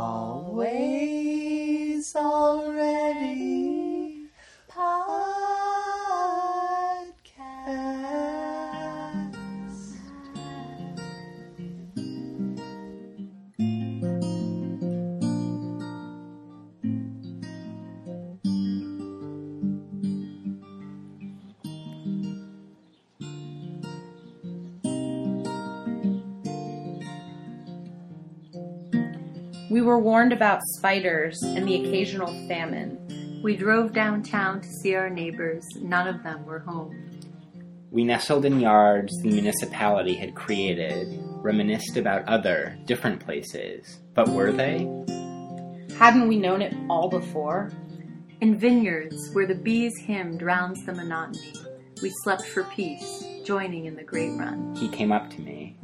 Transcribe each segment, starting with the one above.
Always We were warned about spiders and the occasional famine. We drove downtown to see our neighbors. None of them were home. We nestled in yards the municipality had created, reminisced about other, different places. But were they? Hadn't we known it all before? In vineyards where the bees' hymn drowns the monotony, we slept for peace, joining in the great run. He came up to me.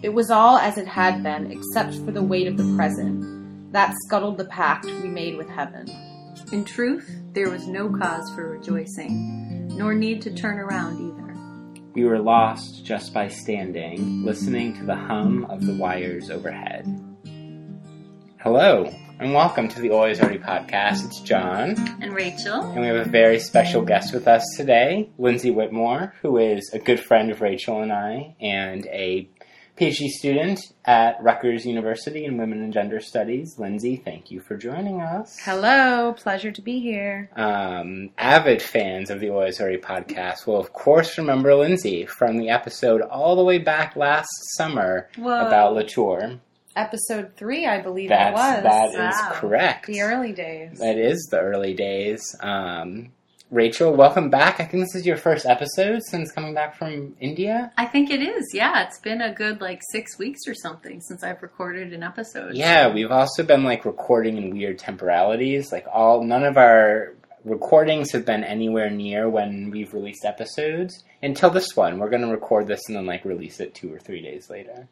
It was all as it had been, except for the weight of the present. That scuttled the pact we made with heaven. In truth, there was no cause for rejoicing, nor need to turn around either. We were lost just by standing, listening to the hum of the wires overhead. Hello, and welcome to the Always Already podcast. It's John, And Rachel? and we have a very special guest with us today, Lindsey Whitmore, who is a good friend of Rachel and I, and a PhD student at Rutgers University in Women and Gender Studies. Lindsey, thank you for joining us. Hello, pleasure to be here. Um, avid fans of the Already podcast will, of course, remember Lindsey from the episode all the way back last summer Whoa. about Latour. Episode three, I believe That's, it was. that is Wow. correct. the early days. That is the early days. Um, Rachel, welcome back. I think this is your first episode since coming back from India. I think it is, yeah. It's been a good like six weeks or something since I've recorded an episode. Yeah, we've also been like recording in weird temporalities. Like all, none of our recordings have been anywhere near when we've released episodes until this one. We're going to record this and then like release it two or three days later.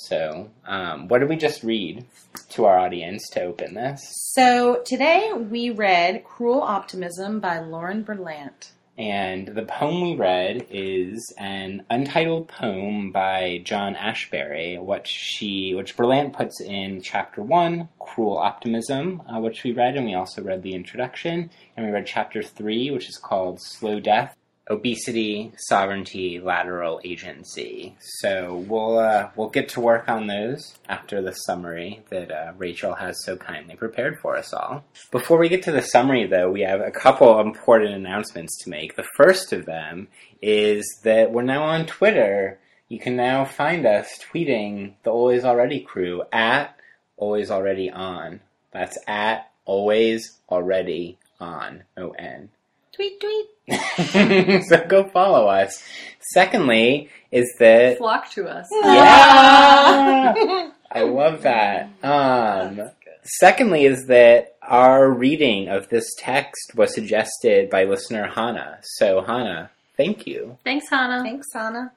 So, um, what did we just read to our audience to open this? So today we read Cruel Optimism by Lauren Berlant. And the poem we read is an untitled poem by John Ashbery, which she, which Berlant puts in chapter one, "Cruel Optimism," uh, which we read, and we also read the introduction, and we read chapter three, which is called "Slow Death." Obesity, sovereignty, lateral agency. So we'll uh, we'll get to work on those after the summary that uh, Rachel has so kindly prepared for us all. Before we get to the summary, though, we have a couple important announcements to make. The first of them is that we're now on Twitter. You can now find us tweeting the Always Already crew at Always Already On. That's at Always Already On. O N. Tweet, tweet. so go follow us. Secondly, is that Flock to us. yeah, I love that. Um, secondly, is that our reading of this text was suggested by listener Hannah. So Hannah, thank you. Thanks, Hannah. Thanks, Anna.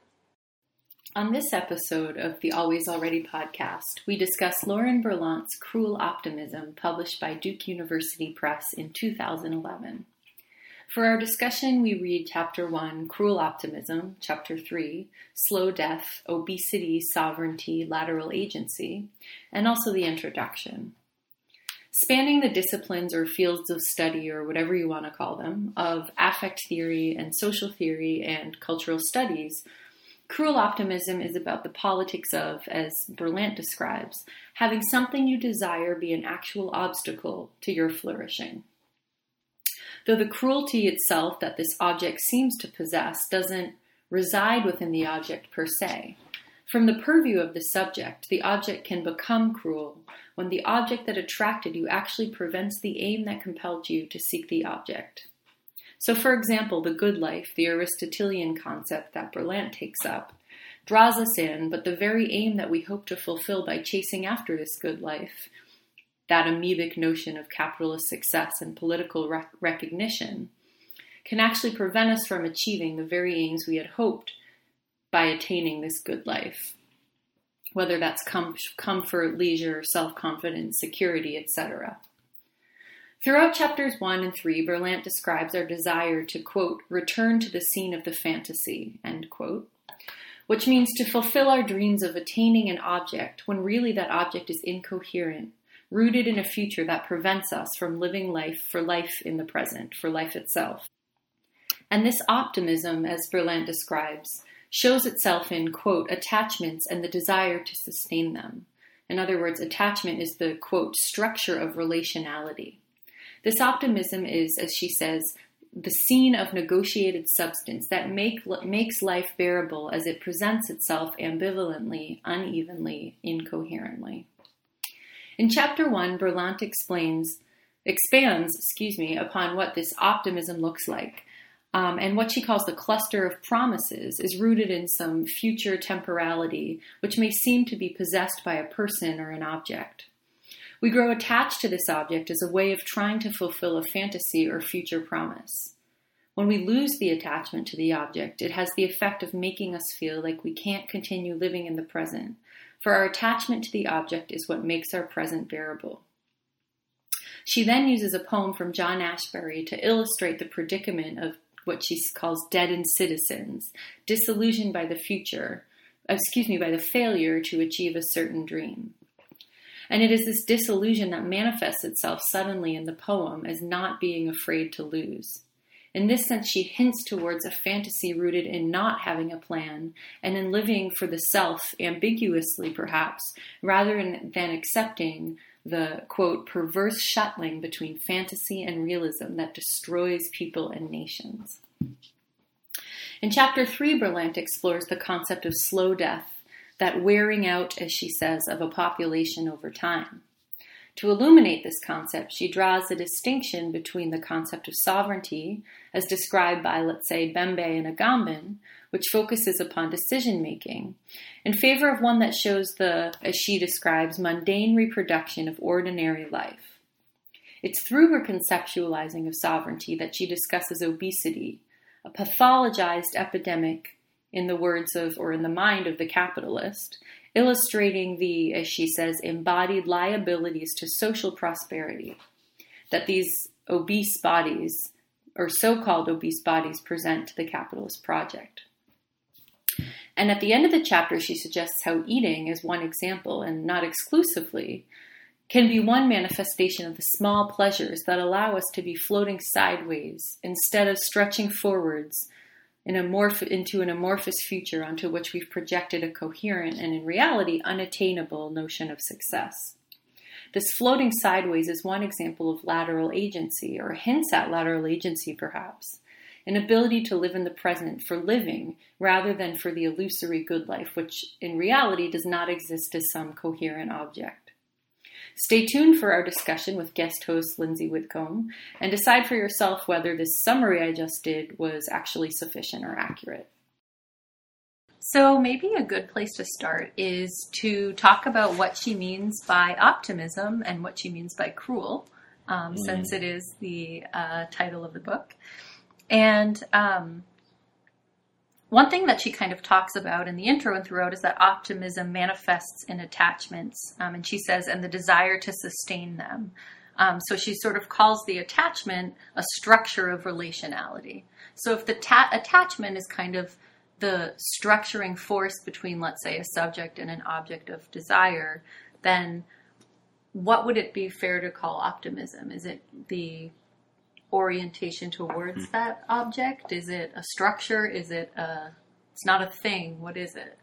On this episode of the Always Already podcast, we discuss Lauren Berlant's Cruel Optimism, published by Duke University Press in 2011. For our discussion, we read Chapter 1, Cruel Optimism, Chapter 3, Slow Death, Obesity, Sovereignty, Lateral Agency, and also the introduction. Spanning the disciplines or fields of study, or whatever you want to call them, of affect theory and social theory and cultural studies, Cruel optimism is about the politics of, as Berlant describes, having something you desire be an actual obstacle to your flourishing. Though the cruelty itself that this object seems to possess doesn't reside within the object per se. From the purview of the subject, the object can become cruel when the object that attracted you actually prevents the aim that compelled you to seek the object. So, for example, the good life, the Aristotelian concept that Berlant takes up, draws us in, but the very aim that we hope to fulfill by chasing after this good life, that amoebic notion of capitalist success and political rec- recognition, can actually prevent us from achieving the very aims we had hoped by attaining this good life, whether that's com- comfort, leisure, self confidence, security, etc. Throughout chapters 1 and 3, Berlant describes our desire to, quote, return to the scene of the fantasy, end quote, which means to fulfill our dreams of attaining an object when really that object is incoherent, rooted in a future that prevents us from living life for life in the present, for life itself. And this optimism, as Berlant describes, shows itself in, quote, attachments and the desire to sustain them. In other words, attachment is the, quote, structure of relationality. This optimism is, as she says, the scene of negotiated substance that make, makes life bearable as it presents itself ambivalently, unevenly, incoherently. In chapter 1, Berlant explains expands, excuse me, upon what this optimism looks like um, and what she calls the cluster of promises is rooted in some future temporality, which may seem to be possessed by a person or an object. We grow attached to this object as a way of trying to fulfill a fantasy or future promise. When we lose the attachment to the object, it has the effect of making us feel like we can't continue living in the present, for our attachment to the object is what makes our present bearable. She then uses a poem from John Ashbery to illustrate the predicament of what she calls deadened citizens, disillusioned by the future, excuse me, by the failure to achieve a certain dream. And it is this disillusion that manifests itself suddenly in the poem as not being afraid to lose. In this sense, she hints towards a fantasy rooted in not having a plan and in living for the self, ambiguously perhaps, rather than accepting the quote perverse shuttling between fantasy and realism that destroys people and nations. In chapter 3, Berlant explores the concept of slow death, that wearing out, as she says, of a population over time. To illuminate this concept, she draws a distinction between the concept of sovereignty, as described by, let's say, Mbembe and Agamben, which focuses upon decision making, in favor of one that shows the, as she describes, mundane reproduction of ordinary life. It's through her conceptualizing of sovereignty that she discusses obesity, a pathologized epidemic, in the words of, or in the mind of the capitalist, illustrating the, as she says, embodied liabilities to social prosperity that these obese bodies, or so called obese bodies, present to the capitalist project. And at the end of the chapter, she suggests how eating, as one example and not exclusively, can be one manifestation of the small pleasures that allow us to be floating sideways instead of stretching forwards in into an amorphous future onto which we've projected a coherent and, in reality, unattainable notion of success. This floating sideways is one example of lateral agency, or hints at lateral agency, perhaps an ability to live in the present for living rather than for the illusory good life, which in reality does not exist as some coherent object. Stay tuned for our discussion with guest host Lindsey Whitcomb and decide for yourself whether this summary I just did was actually sufficient or accurate. So, maybe a good place to start is to talk about what she means by optimism and what she means by cruel, um, mm. since it is the uh, title of the book. And um, one thing that she kind of talks about in the intro and throughout is that optimism manifests in attachments. Um, and she says, and the desire to sustain them. Um, so she sort of calls the attachment a structure of relationality. So if the ta- attachment is kind of the structuring force between, let's say, a subject and an object of desire, then what would it be fair to call optimism? Is it the orientation towards mm. that object? Is it a structure? Is it a? It's not a thing. What is it?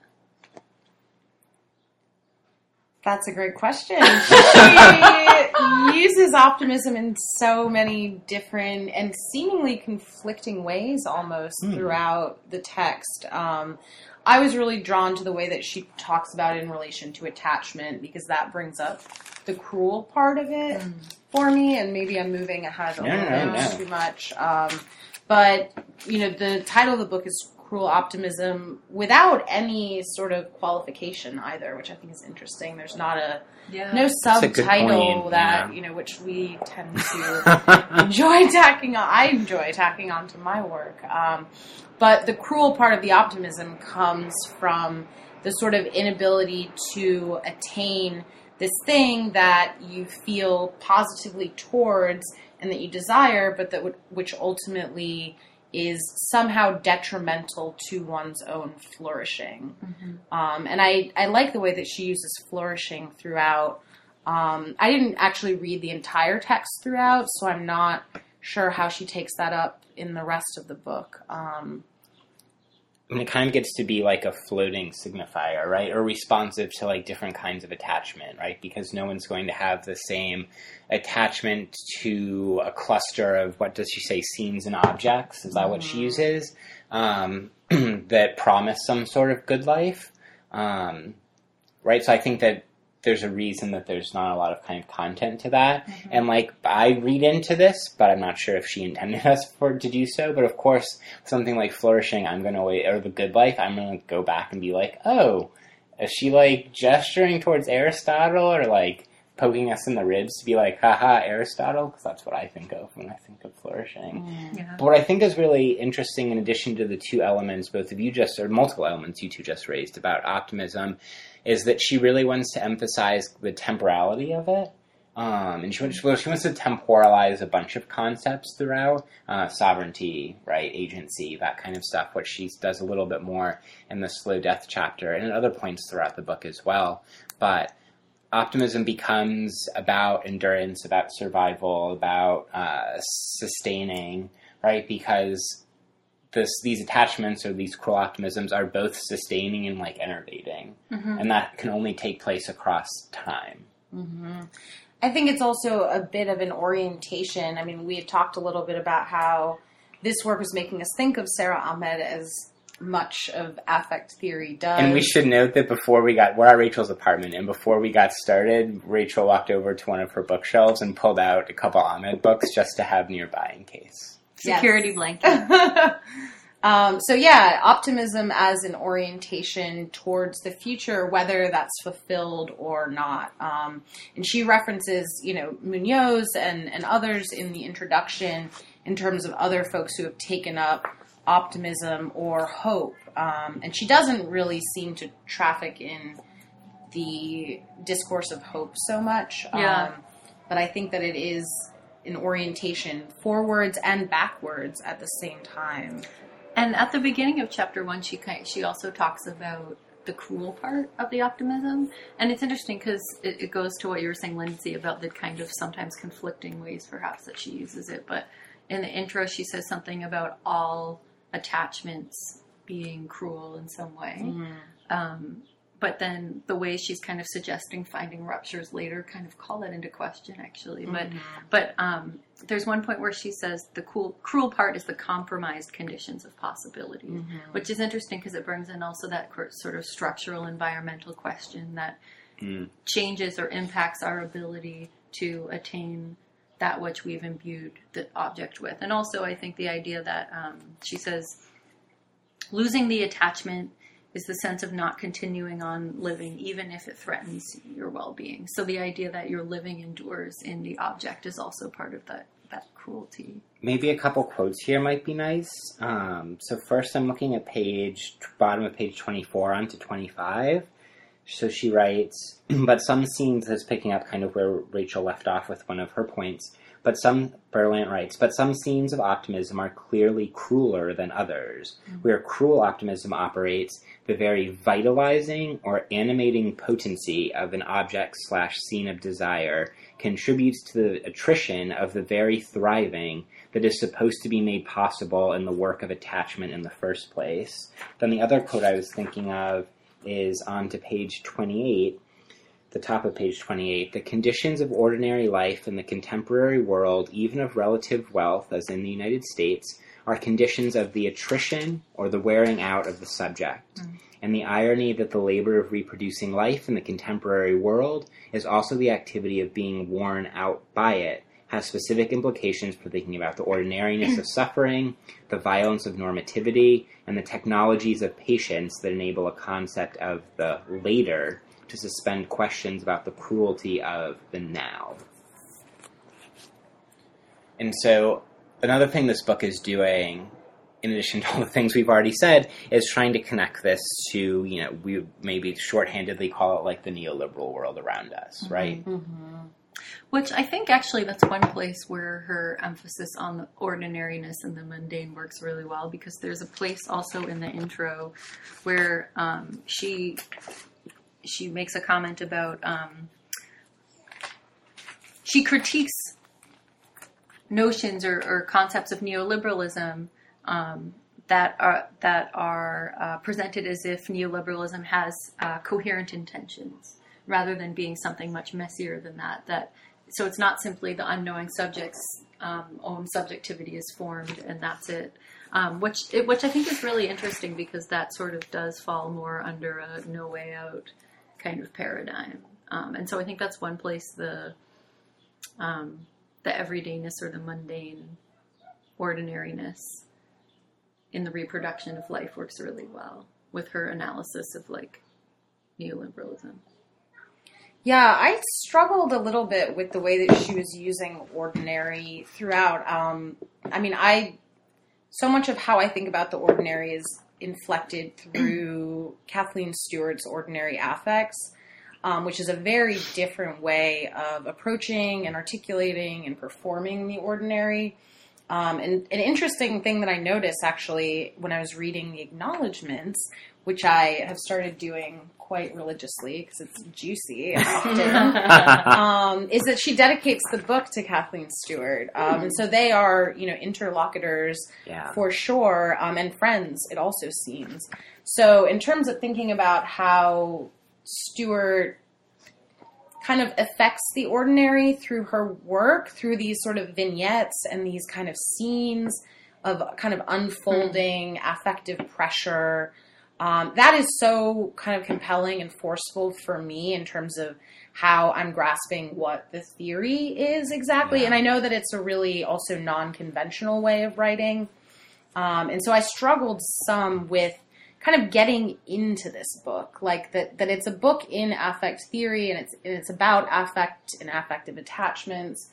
That's a great question. she uses optimism in so many different and seemingly conflicting ways almost mm. throughout the text. Um, I was really drawn to the way that she talks about it in relation to attachment because that brings up the cruel part of it mm. for me, and maybe I'm moving ahead a little bit no. too much. Um, but you know, the title of the book is "Cruel Optimism" without any sort of qualification either, which I think is interesting. There's not a yeah. no subtitle that yeah. you know, which we tend to enjoy tacking on. I enjoy tacking onto my work. Um, but the cruel part of the optimism comes from the sort of inability to attain this thing that you feel positively towards and that you desire, but that w- which ultimately is somehow detrimental to one's own flourishing. Mm-hmm. Um, and I, I like the way that she uses flourishing throughout Um, I didn't actually read the entire text throughout, so I'm not sure how she takes that up in the rest of the book. Um, And it kind of gets to be like a floating signifier, right? Or responsive to like different kinds of attachment, right? Because no one's going to have the same attachment to a cluster of what does she say, scenes and objects? Is that what she uses? Um, that promise some sort of good life. Um, right? So I think that there's a reason that there's not a lot of kind of content to that. Mm-hmm. And like I read into this, but I'm not sure if she intended us for to do so. But of course, something like flourishing, I'm gonna wait or the good life, I'm gonna go back and be like, oh, is she like gesturing towards Aristotle or like poking us in the ribs to be like, haha, Aristotle? Because that's what I think of when I think of flourishing. Mm. Yeah. But what I think is really interesting, in addition to the two elements both of you just, or multiple elements you two just raised about optimism, is that she really wants to emphasize the temporality of it. Um, and she wants, well, she wants to temporalize a bunch of concepts throughout uh, sovereignty, right, agency, that kind of stuff. What she does a little bit more in the slow death chapter and at other points throughout the book as well. But optimism becomes about endurance, about survival, about uh, sustaining, right? Because this these attachments or these cruel optimisms are both sustaining and like enervating, mm-hmm. and that can only take place across time. Mm-hmm. I think it's also a bit of an orientation. I mean, we had talked a little bit about how this work was making us think of Sarah Ahmed as much of affect theory does. And we should note that before we got, we're at Rachel's apartment, and before we got started, Rachel walked over to one of her bookshelves and pulled out a couple Ahmed books just to have nearby in case. Yes. Security blanket. um, so yeah, optimism as an orientation towards the future, whether that's fulfilled or not. Um, and she references, you know, Munoz and, and others in the introduction in terms of other folks who have taken up optimism or hope. Um, and she doesn't really seem to traffic in the discourse of hope so much. Yeah. Um, but I think that it is an orientation forwards and backwards at the same time. And at the beginning of chapter one, she she also talks about the cruel part of the optimism, and it's interesting because it, it goes to what you were saying, Lindsey, about the kind of sometimes conflicting ways, perhaps that she uses it. But in the intro, she says something about all attachments being cruel in some way. Um, but then the way she's kind of suggesting finding ruptures later kind of call it into question actually. But but um, there's one point where she says the cool, cruel part is the compromised conditions of possibility which is interesting because it brings in also that sort of structural environmental question that changes or impacts our ability to attain that which we've imbued the object with. And also i think the idea that um, she says losing the attachment is the sense of not continuing on living even if it threatens your well-being so the idea that your living endures in the object is also part of that that cruelty Maybe a couple quotes here might be nice. Um, so first, I'm looking at page bottom of page 24 on to 25. So she writes, but some scenes that's picking up kind of where Rachel left off with one of her points. But some Berlant writes, but some scenes of optimism are clearly crueler than others. Mm. Where cruel optimism operates, the very vitalizing or animating potency of an object slash scene of desire contributes to the attrition of the very thriving that is supposed to be made possible in the work of attachment in the first place. Then the other quote I was thinking of is on to page 28, the top of page 28. The conditions of ordinary life in the contemporary world, even of relative wealth, as in the United States, are conditions of the attrition or the wearing out of the subject. Mm. And the irony that the labor of reproducing life in the contemporary world is also the activity of being worn out by it has specific implications for thinking about the ordinariness of suffering, the violence of normativity, and the technologies of patience that enable a concept of the later to suspend questions about the cruelty of the now. And so, another thing this book is doing, in addition to all the things we've already said, is trying to connect this to, you know, we maybe shorthandedly call it like the neoliberal world around us, right? which i think actually that's one place where her emphasis on the ordinariness and the mundane works really well because there's a place also in the intro where um, she she makes a comment about um, she critiques notions or, or concepts of neoliberalism um, that are that are uh, presented as if neoliberalism has uh, coherent intentions rather than being something much messier than that. That so it's not simply the unknowing subject's um, own subjectivity is formed and that's it. Um, which it, which I think is really interesting because that sort of does fall more under a no way out kind of paradigm. Um, and so I think that's one place the um, the everydayness or the mundane ordinariness in the reproduction of life works really well with her analysis of like neoliberalism. Yeah, I struggled a little bit with the way that she was using ordinary throughout. Um, I mean, I so much of how I think about the ordinary is inflected through Kathleen Stewart's ordinary affects, um, which is a very different way of approaching and articulating and performing the ordinary. Um, and an interesting thing that I noticed actually when I was reading the acknowledgments, which I have started doing quite religiously because it's juicy often, um, is that she dedicates the book to Kathleen Stewart. Um, and so they are, you know, interlocutors Yeah. for sure, um, and friends, it also seems. So, in terms of thinking about how Stewart kind of affects the ordinary through her work, through these sort of vignettes and these kind of scenes of kind of unfolding affective pressure. Um, that is so kind of compelling and forceful for me in terms of how I'm grasping what the theory is exactly. Yeah. And I know that it's a really also non conventional way of writing. Um, and so I struggled some with kind of getting into this book, like that that it's a book in affect theory and it's and it's about affect and affective attachments,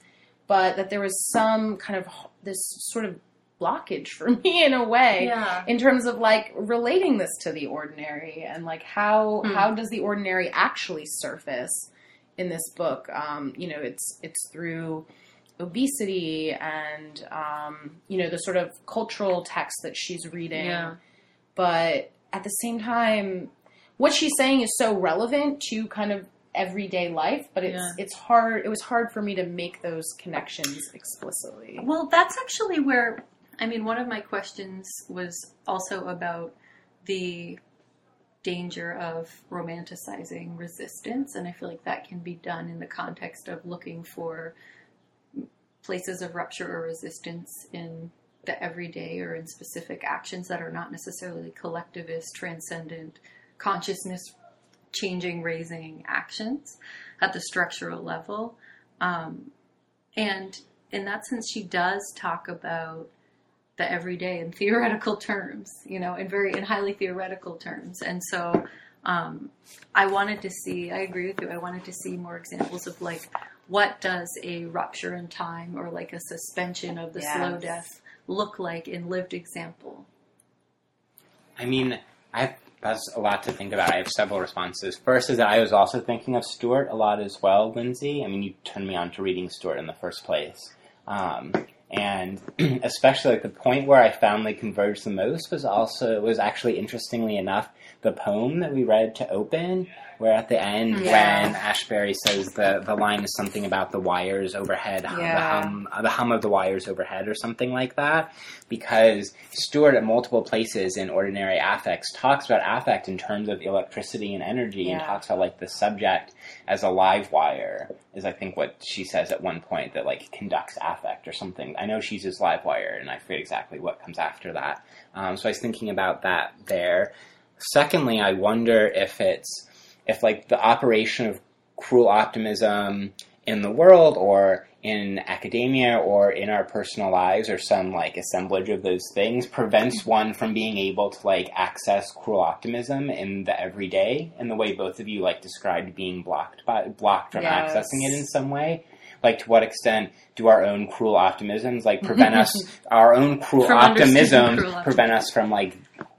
but that there was some kind of this sort of blockage for me in a way Yeah. in terms of like relating this to the ordinary and like how Hmm. how does the ordinary actually surface in this book um, you know it's it's through obesity and um, you know the sort of cultural text that she's reading Yeah. but at the same time what she's saying is so relevant to kind of everyday life but it's Yeah. it's hard it was hard for me to make those connections explicitly Well, that's actually where I mean, one of my questions was also about the danger of romanticizing resistance, and I feel like that can be done in the context of looking for places of rupture or resistance in the everyday or in specific actions that are not necessarily collectivist, transcendent, consciousness changing, raising actions at the structural level. Um, and in that sense, she does talk about the everyday in theoretical terms, you know, in very in highly theoretical terms. And so, um, I wanted to see. I agree with you. I wanted to see more examples of like what does a rupture in time or like a suspension of the slow death look like in lived example. I mean, I have that's a lot to think about. I have several responses. First is that I was also thinking of Stewart a lot as well, Lindsey. I mean, you turned me on to reading Stewart in the first place. Um, and especially like the point where I found they converged the most was also was actually interestingly enough the poem that we read to open, where at the end Yeah. when Ashbery says the the line is something about the wires overhead, hum- Yeah. the hum uh, the hum of the wires overhead or something like that, because Stewart at multiple places in ordinary affects talks about affect in terms of electricity and energy, and talks about like the subject as a live wire is I think what she says at one point that like conducts affect or something. I know she uses live wire, and I forget exactly what comes after that. Um, so I was thinking about that there. Secondly, I wonder if it's if like the operation of cruel optimism in the world or in academia or in our personal lives or some like assemblage of those things prevents one from being able to like access cruel optimism in the everyday in the way both of you like described being blocked by blocked from Yes. accessing it in some way like to what extent do our own cruel optimisms like prevent us our own cruel From optimism cruel prevent us from like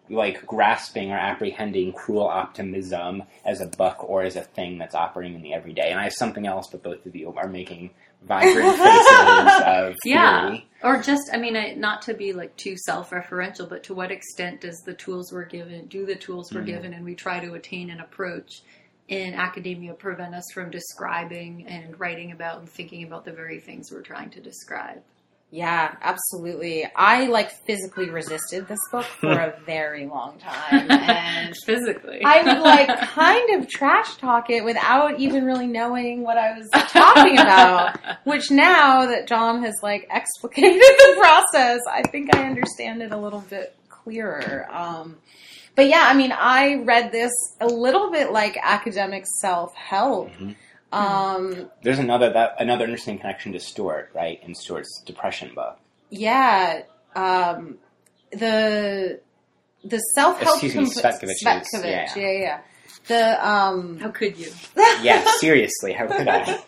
like grasping or apprehending cruel optimism as a book or as a thing that's operating in the everyday. And I have something else, but both of you are making vibrant faces of Yeah. theory. Or just, I mean, I, not to be like too self-referential, but to what extent does the tools we're given, do the tools we're Mhm. given, and we try to attain an approach, in academia prevent us from describing and writing about and thinking about the very things we're trying to describe. Yeah, absolutely. I like physically resisted this book for a very long time, and Physically. I would like kind of trash talk it without even really knowing what I was talking about. Which now that John has like explicated the process, I think I understand it a little bit clearer. Um, but yeah, I mean, I read this a little bit like academic self help. Mhm. Um, There's another that another interesting connection to Stewart, right? In Stewart's depression book. yeah, um, the the self help Excuse me, Cvetkovich is- yeah. yeah. yeah, yeah. The um, How could you? Yeah, seriously, how could I?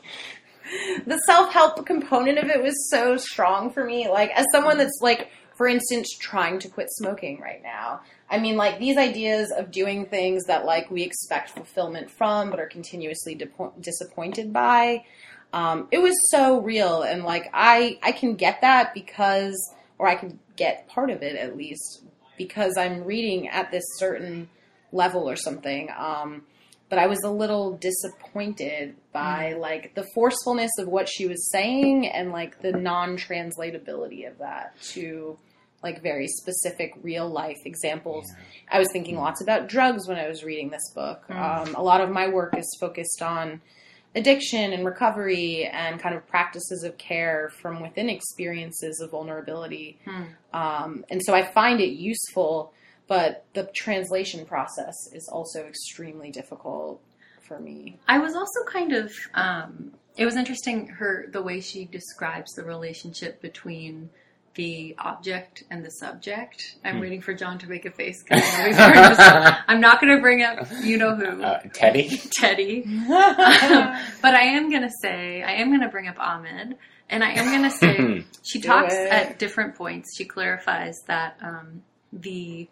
the self help component of it was so strong for me. Like, as someone that's like, for instance, trying to quit smoking right now. I mean, like these ideas of doing things that like we expect fulfillment from, but are continuously depo- disappointed by. Um, it was so real, and like I, I can get that because, or I can get part of it at least because I'm reading at this certain level or something. Um, but I was a little disappointed by like the forcefulness of what she was saying and like the non-translatability of that to like very specific real life examples. I was thinking lots about drugs when I was reading this book. Um, a lot of my work is focused on addiction and recovery and kind of practices of care from within experiences of vulnerability. Um, and so I find it useful, but the translation process is also extremely difficult for me. I was also kind of. Um, it was interesting her the way she describes the relationship between the object and the subject. I'm Hmm. waiting for John to make a face. I know he's heard this. I'm not going to bring up you know who. Uh, Teddy. Teddy. but I am going to say, I am going to bring up Ahmed. And I am going to say, she talks at different points. She clarifies that um, the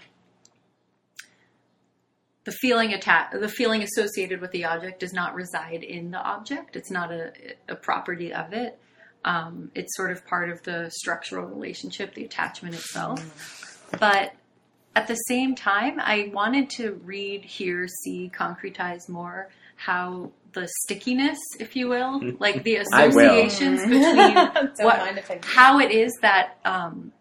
the feeling atta- the feeling associated with the object does not reside in the object. It's not a, a property of it. Um, it's sort of part of the structural relationship, the attachment itself. But at the same time, I wanted to read, hear, see, concretize more how the stickiness, if you will, like the associations between what- mind if I do. how it is that um,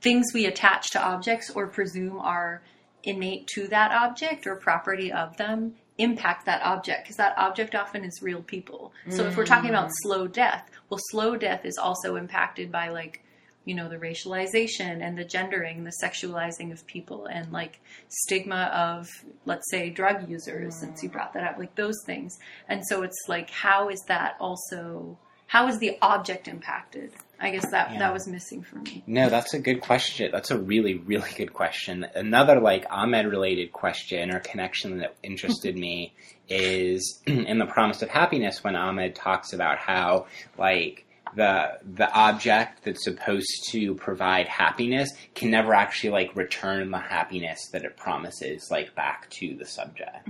things we attach to objects or presume are innate to that object or property of them impact that object because that object often is real people. So if we're talking about mm. slow death, well, slow death is also impacted by like you know the racialization and the gendering, the sexualizing of people, and like stigma of let's say drug users. Since you mm. brought that up, like those things, and so it's like how is that also how is the object impacted? I guess that Yeah. that was missing for me. No, that's a good question. That's a really, really good question. Another like Ahmed related question or connection that interested me is in the promise of happiness when Ahmed talks about how like the the object that's supposed to provide happiness can never actually like return the happiness that it promises like back to the subject.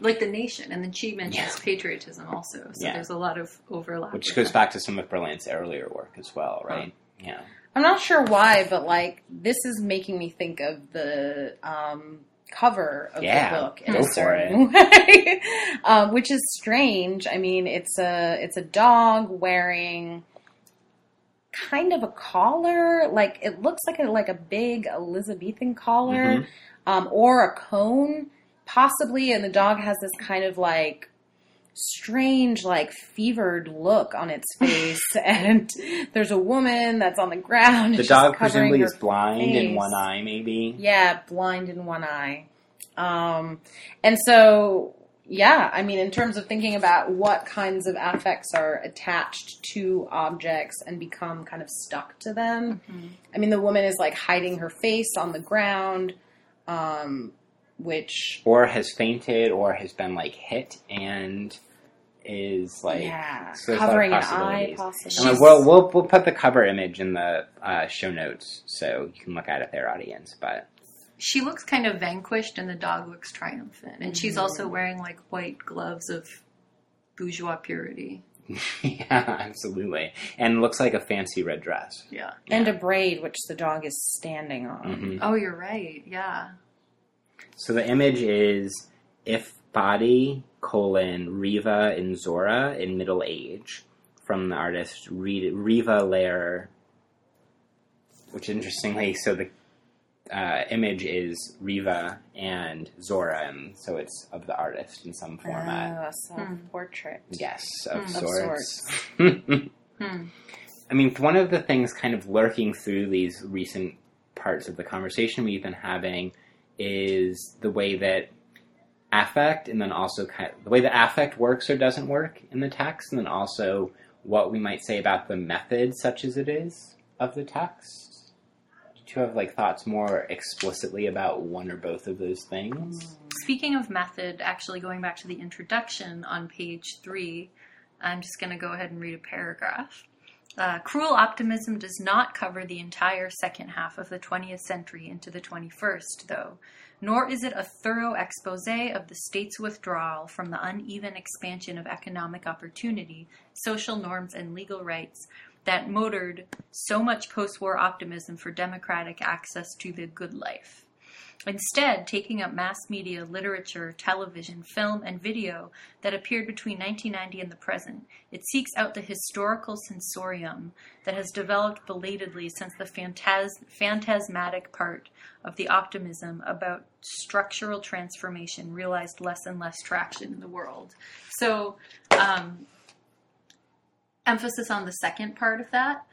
Like the nation, and then she mentions Yeah. patriotism also. So Yeah. there's a lot of overlap. Which goes that. back to some of Berlant's earlier work as well, right? Yeah. I'm not sure why, but like this is making me think of the um, cover of Yeah, the book in go a certain way, um, which is strange. I mean, it's a it's a dog wearing kind of a collar, like it looks like a like a big Elizabethan collar, Mhm. um, or a cone, possibly, and the dog has this kind of like strange like fevered look on its face. And there's a woman that's on the ground The dog presumably is blind in one eye, maybe. yeah blind in one eye. Um and so yeah i mean in terms of thinking about what kinds of affects are attached to objects and become kind of stuck to them i mean the woman is like hiding her face on the ground um which or has fainted or has been like hit and is like yeah so there's a lot of covering an eye possibilities. possibly and like, we'll, we'll we'll put the cover image in the uh, show notes so you can look at it there, audience. But she looks kind of vanquished, and the dog looks triumphant. And she's also wearing like white gloves of bourgeois purity. yeah, absolutely, and looks like a fancy red dress. Yeah. and a braid which the dog is standing on Mhm. Oh, you're right. Yeah. So the image is if body colon Riva and Zora in middle age from the artist Riva Lehrer, which interestingly, so the uh, image is Riva and Zora, and so it's of the artist in some format. Oh, a self-portrait. Yes, of Hmm. Of sorts. Hmm. I mean, one of the things kind of lurking through these recent parts of the conversation we've been having is the way that affect, and then also kind of the way that affect works or doesn't work in the text, and then also what we might say about the method, such as it is, of the text. You have like thoughts more explicitly about one or both of those things? Speaking of method, actually going back to the introduction on page three, I'm just going to go ahead and read a paragraph. Uh, cruel optimism does not cover the entire second half of the 20th century into the 21st, though, nor is it a thorough expose of the state's withdrawal from the uneven expansion of economic opportunity, social norms, and legal rights that motored so much post war optimism for democratic access to the good life. Instead, taking up mass media, literature, television, film, and video that appeared between 1990 and the present, it seeks out the historical sensorium that has developed belatedly since the phantas- phantasmatic part of the optimism about structural transformation realized less and less traction in the world. So, um, emphasis on the second part of that.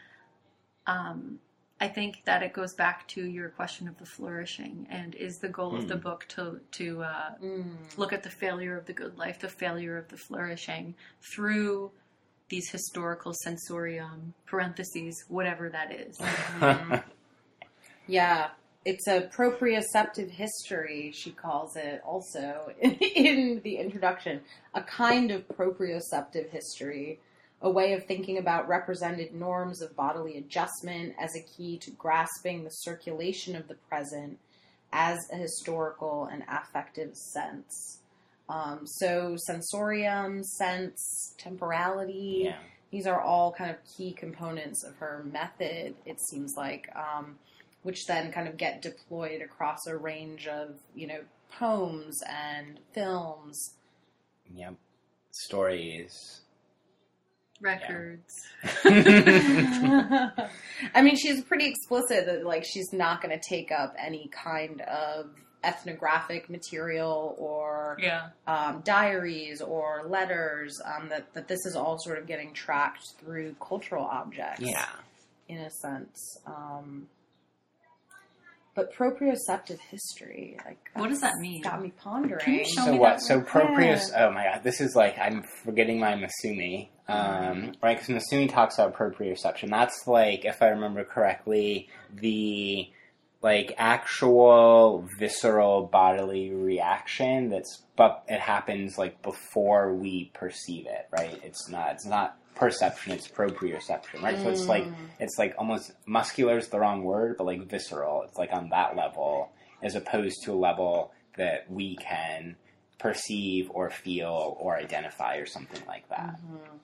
Um, I think that it goes back to your question of the flourishing, and is the goal of the book to to uh, look at the failure of the good life, the failure of the flourishing through these historical sensorium parentheses, whatever that is. Yeah, it's a proprioceptive history, she calls it also in the introduction. A kind of proprioceptive history, a way of thinking about represented norms of bodily adjustment as a key to grasping the circulation of the present as a historical and affective sense. Um, so, sensorium, sense, temporality, Yeah. these are all kind of key components of her method, it seems like, um, which then kind of get deployed across a range of, you know, poems and films. Yep. Stories. Records. I mean, she's pretty explicit that, like, she's not going to take up any kind of ethnographic material or Yeah. um, diaries or letters, um, that, that this is all sort of getting tracked through cultural objects. Yeah. in a sense. Um, but proprioceptive history, like What does that mean? Got me pondering. Can you show So me what? that So one? proprius. Oh my god, this is like I'm forgetting my Massumi. Um, mm-hmm. right, because Massumi talks about proprioception. That's like, if I remember correctly, the like actual visceral bodily reaction. That's but it happens like before we perceive it. Right? It's not. It's not perception. It's proprioception. Right? So it's like mm. it's like almost muscular is the wrong word, but like visceral. It's like on that level as opposed to a level that we can perceive or feel or identify or something like that. Mm-hmm.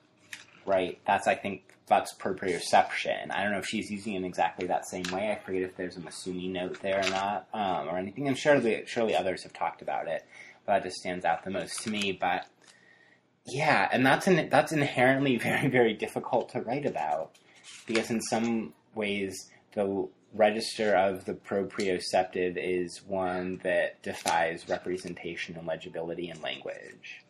Right? That's, I think, that's proprioception. I don't know if she's using it in exactly that same way. I forget if there's a Massumi note there or not, um, or anything. And surely, surely others have talked about it, but that just stands out the most to me. But yeah, and that's in, that's inherently very, very difficult to write about because in some ways the register of the proprioceptive is one that defies representation and legibility in language.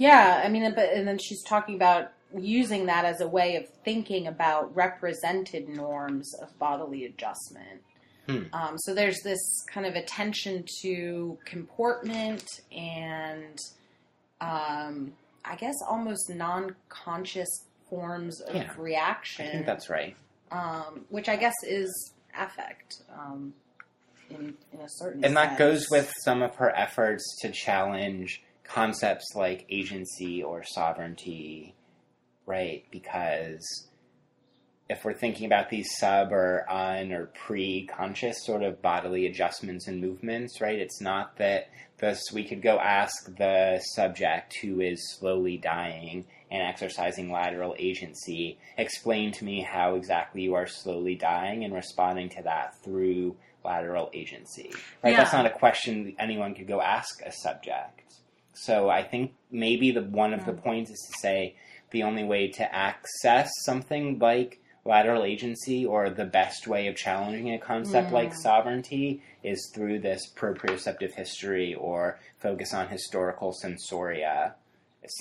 Yeah, I mean, but and then she's talking about using that as a way of thinking about represented norms of bodily adjustment. Hmm. Um, so there's this kind of attention to comportment and, um, I guess, almost non-conscious forms of Yeah. reaction. I think that's right. um, which I guess is affect um, in in a certain And that goes with some of her efforts to challenge concepts like agency or sovereignty, right? Because if we're thinking about these sub or un or pre conscious sort of bodily adjustments and movements, right? It's not that this, we could go ask the subject who is slowly dying and exercising lateral agency, explain to me how exactly you are slowly dying and responding to that through lateral agency? Right? That's not a question anyone could go ask a subject. So I think maybe the one of the points is to say the only way to access something like lateral agency or the best way of challenging a concept like sovereignty is through this proprioceptive history or focus on historical sensoria.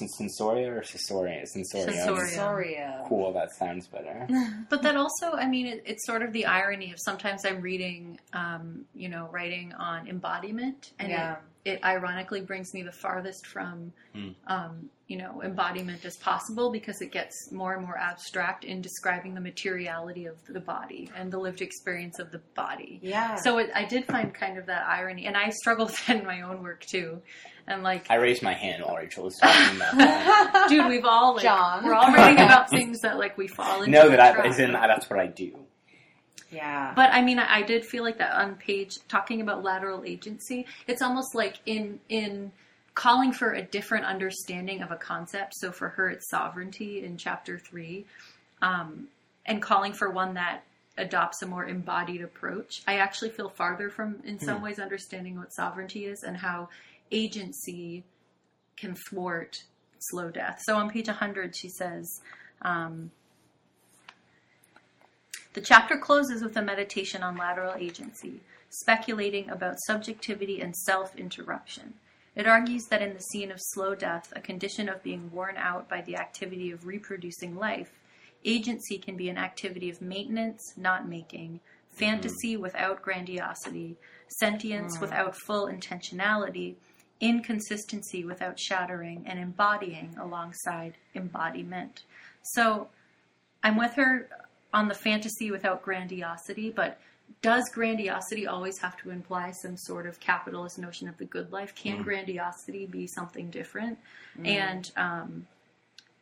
Sensoria or sensoria? Sensoria. Sensoria. Cool, that sounds better. But that also, I mean, it, it's sort of the irony of sometimes I'm reading, um, you know, writing on embodiment, and Yeah. it, it ironically brings me the farthest from, Mm. um, you know, embodiment as possible because it gets more and more abstract in describing the materiality of the body and the lived experience of the body. Yeah. So it, I did find kind of that irony, and I struggle with that in my own work too. And like, I raised my hand while Rachel was talking about that. dude, we've all like, John. we're all writing about things that like we fall into. no that I, in, that's what I do. Yeah. But I mean, I, I did feel like that on page talking about lateral agency. It's almost like in in calling for a different understanding of a concept. So for her, it's sovereignty in chapter three, um, and calling for one that adopts a more embodied approach. I actually feel farther from, in some ways, understanding what sovereignty is and how agency can thwart slow death. So on page 100, she says. Um, the chapter closes with a meditation on lateral agency, speculating about subjectivity and self interruption. It argues that in the scene of slow death, a condition of being worn out by the activity of reproducing life, agency can be an activity of maintenance, not making, fantasy mm-hmm. without grandiosity, sentience mm. without full intentionality, inconsistency without shattering, and embodying alongside embodiment. So I'm with her on the fantasy without grandiosity, but does grandiosity always have to imply some sort of capitalist notion of the good life? Can grandiosity be something different? And um,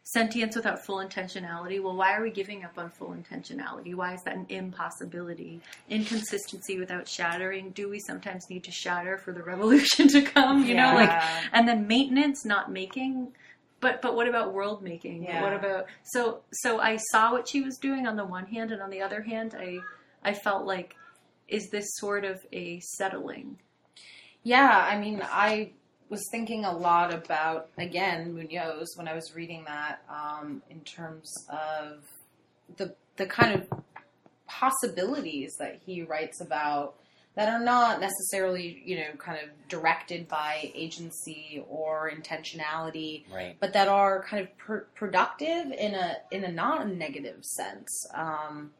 sentience without full intentionality. Well, why are we giving up on full intentionality? Why is that an impossibility? Inconsistency without shattering. Do we sometimes need to shatter for the revolution to come? You know, like, and then maintenance, not making. But but what about world making? Yeah. What about so so I saw what she was doing on the one hand, and on the other hand, I I felt like is this sort of a settling? Yeah, I mean, I was thinking a lot about again Munoz when I was reading that um, in terms of the the kind of possibilities that he writes about that are not necessarily you know kind of directed by agency or intentionality Right. but that are kind of pr- productive in a in a non negative sense. Um,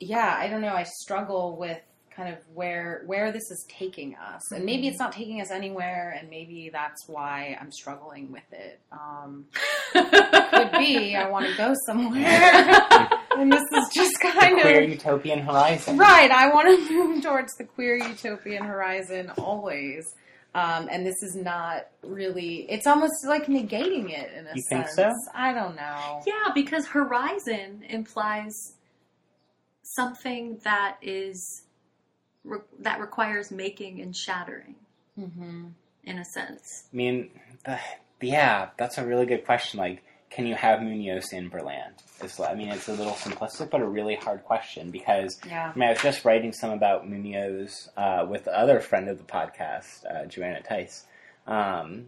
yeah, I don't know. I struggle with kind of where where this is taking us, and maybe it's not taking us anywhere, and maybe that's why I'm struggling with it. Um, could be I want to go somewhere, and this is just kind Queer of utopian horizon. Right, I want to move towards the queer utopian horizon always. Um, and this is not really, it's almost like negating it in a You sense. think so? I don't know. Yeah, because horizon implies something that is re- that requires making and shattering hmm in a sense. I mean, the, yeah, that's a really good question. Like, can you have Munoz in Berlant? It's, I mean, it's a little simplistic, but a really hard question because Yeah. I mean, I was just writing some about Munoz uh, with the other friend of the podcast, uh, Joanna Tice. Um,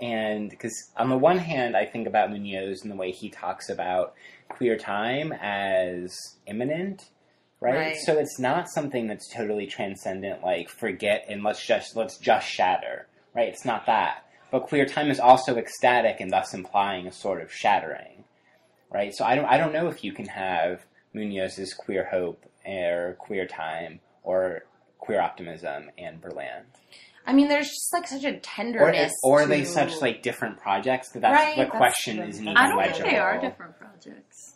and because on the one hand, I think about Munoz and the way he talks about queer time as imminent, right? Right. So it's not something that's totally transcendent, like forget and let's just let's just shatter, right? It's not that. But queer time is also ecstatic and thus implying a sort of shattering, right? So I don't I don't know if you can have Munoz's queer hope or queer time or queer optimism and Berlant, I mean, there's just like such a tenderness. or are to- they such like different projects that that's Right, the that's question the- isn't that's even I don't legible. think they are different projects.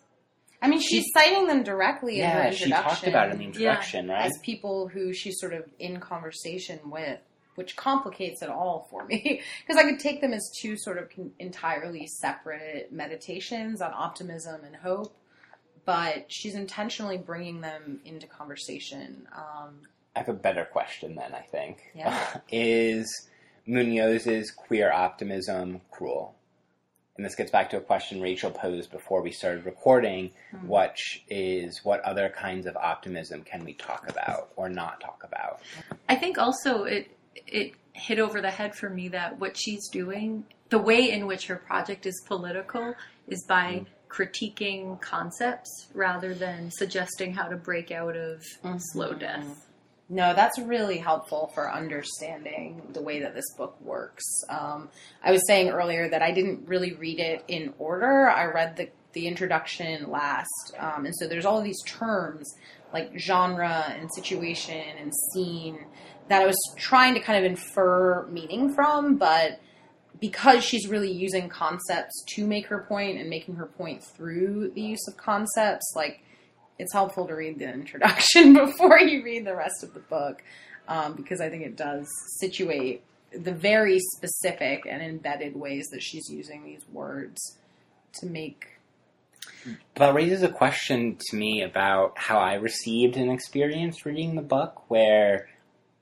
I mean, she's citing them directly in her Yeah, introduction. she talked about it in the introduction, right? as people who she's sort of in conversation with, which complicates it all for me. Because I could take them as two sort of entirely separate meditations on optimism and hope, but she's intentionally bringing them into conversation. Um, I have a better question then, I think. Yeah. Is Munoz's queer optimism cruel? and this gets back to a question Rachel posed before we started recording, which is what other kinds of optimism can we talk about or not talk about? I think also it it hit over the head for me that what she's doing, the way in which her project is political, is by critiquing concepts rather than suggesting how to break out of slow death. No, that's really helpful for understanding the way that this book works. Um, I was saying earlier that I didn't really read it in order. I read the, the introduction last. Um, and so there's all these terms like genre and situation and scene that I was trying to kind of infer meaning from, but because she's really using concepts to make her point and making her point through the use of concepts, like it's helpful to read the introduction before you read the rest of the book um, because I think it does situate the very specific and embedded ways that she's using these words to make. That raises a question to me about how I received an experience reading the book where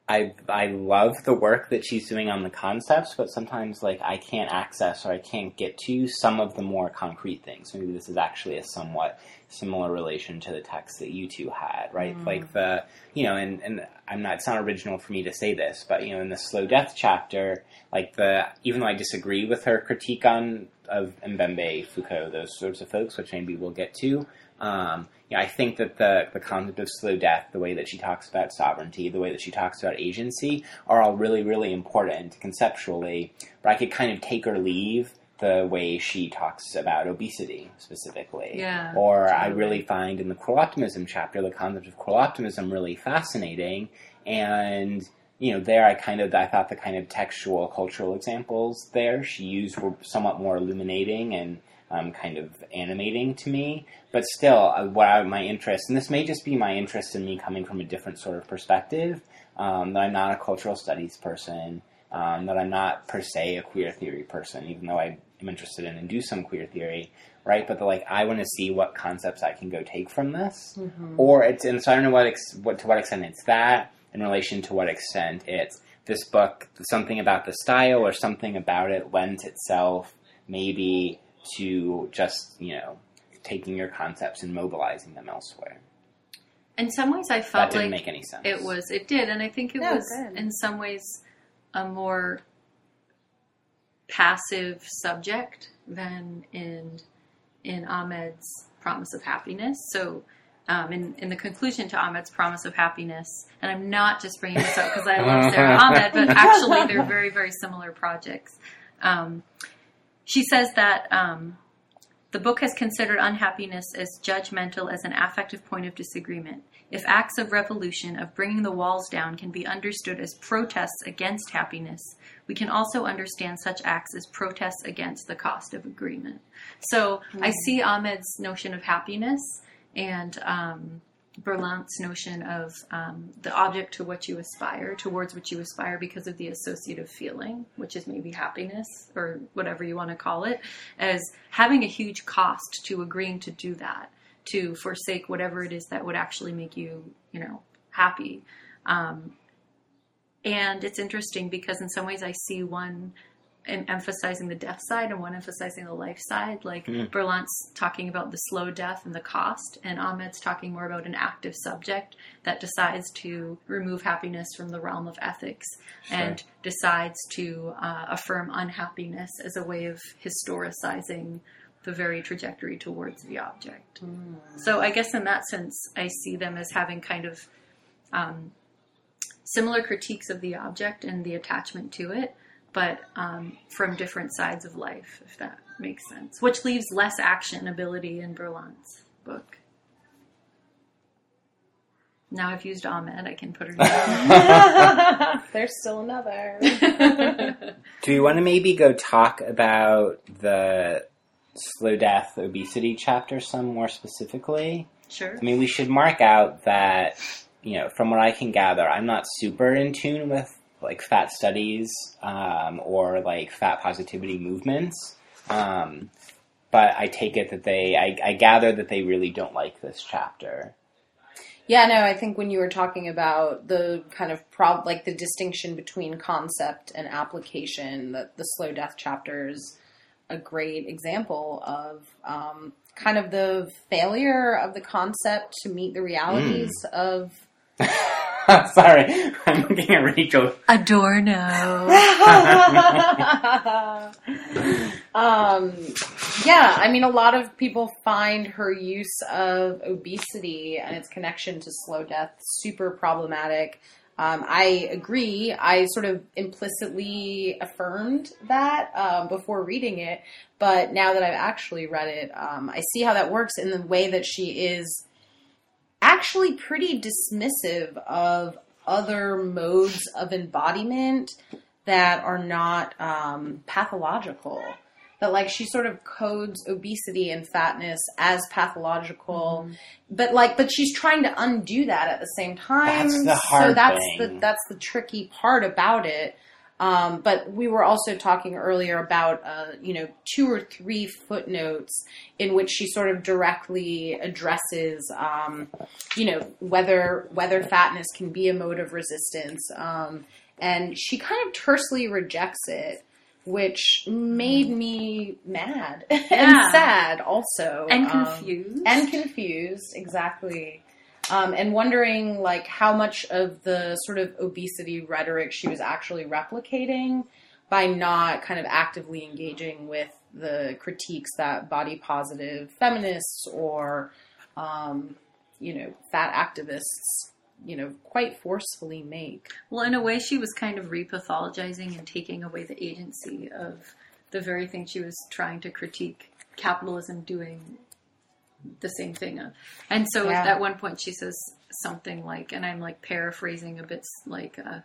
I I love the work that she's doing on the concepts, but sometimes like I can't access or I can't get to some of the more concrete things. Maybe this is actually a somewhat similar relation to the text that you two had, right? Mm. Like the you know, and and I'm not it's not original for me to say this, but you know, in the slow death chapter, like the even though I disagree with her critique on of Mbembe, Foucault, those sorts of folks, which maybe we'll get to. Um, yeah, I think that the the concept of slow death, the way that she talks about sovereignty, the way that she talks about agency, are all really, really important conceptually. But I could kind of take or leave the way she talks about obesity specifically. Yeah, Or I really find in the cruel optimism chapter the concept of cruel optimism really fascinating. And you know, there I kind of I thought the kind of textual cultural examples there she used were somewhat more illuminating and um, kind of animating to me. But still, uh, what I, my interest, and this may just be my interest in me coming from a different sort of perspective, um, that I'm not a cultural studies person, um, that I'm not per se a queer theory person, even though I am interested in and do some queer theory, right? But the, like, I want to see what concepts I can go take from this, or it's, and so I don't know what, ex, what to what extent it's that, in relation to what extent it's this book, something about the style or something about it lends itself maybe to just you know taking your concepts and mobilizing them elsewhere. In some ways, I That felt didn't like make any sense. it was. It did, and I think it No, was good. in some ways a more passive subject than in in Ahmed's Promise of Happiness. So. Um, in, in the conclusion to Ahmed's Promise of Happiness, and I'm not just bringing this up because I love Sarah Ahmed, but actually they're very, very similar projects. Um, she says that um, the book has considered unhappiness as judgmental as an affective point of disagreement. If acts of revolution, of bringing the walls down, can be understood as protests against happiness, we can also understand such acts as protests against the cost of agreement. So I see Ahmed's notion of happiness and um, Berlant's notion of um, the object to what you aspire, towards which you aspire because of the associative feeling, which is maybe happiness or whatever you want to call it, as having a huge cost to agreeing to do that, to forsake whatever it is that would actually make you, you know, happy. Um, and it's interesting because in some ways I see one emphasizing the death side and one emphasizing the life side. Like Mm. Berlant's talking about the slow death and the cost, and Ahmed's talking more about an active subject that decides to remove happiness from the realm of ethics and decides to uh, affirm unhappiness as a way of historicizing the very trajectory towards the object. So I guess in that sense, I see them as having kind of um, similar critiques of the object and the attachment to it, but um, from different sides of life, if that makes sense. Which leaves less action ability in Berlant's book. Now I've used Ahmed, I can put her down. There's still another. Do you want to maybe go talk about the slow death obesity chapter some more specifically? sure. I mean, we should mark out that, you know, from what I can gather, I'm not super in tune with like fat studies um, or like fat positivity movements. Um, but I take it that they, I, I gather that they really don't like this chapter. Yeah, no, I think when you were talking about the kind of prob like the distinction between concept and application, that the slow death chapters a great example of um, kind of the failure of the concept to meet the realities of. Sorry, I'm looking at Rachel. Adorno. um, yeah, I mean, a lot of people find her use of obesity and its connection to slow death super problematic. Um, I agree. I sort of implicitly affirmed that um, before reading it, but now that I've actually read it, um, I see how that works in the way that she is actually pretty dismissive of other modes of embodiment that are not um, pathological. That like she sort of codes obesity and fatness as pathological, Mm-hmm. but like but she's trying to undo that at the same time. That's the hard so that's thing. the that's the tricky part about it. Um, but we were also talking earlier about, uh, you know, two or three footnotes in which she sort of directly addresses, um, you know, whether whether fatness can be a mode of resistance, um, and she kind of tersely rejects it, which made me mad Yeah. and sad, also, and Um, confused. and confused exactly um, and wondering like how much of the sort of obesity rhetoric she was actually replicating by not kind of actively engaging with the critiques that body positive feminists or um, you know fat activists you know quite forcefully make. Well, in a way, she was kind of repathologizing and taking away the agency of the very thing she was trying to critique capitalism doing the same thing. And so Yeah. at one point, she says something like, and I'm like paraphrasing a bit like uh,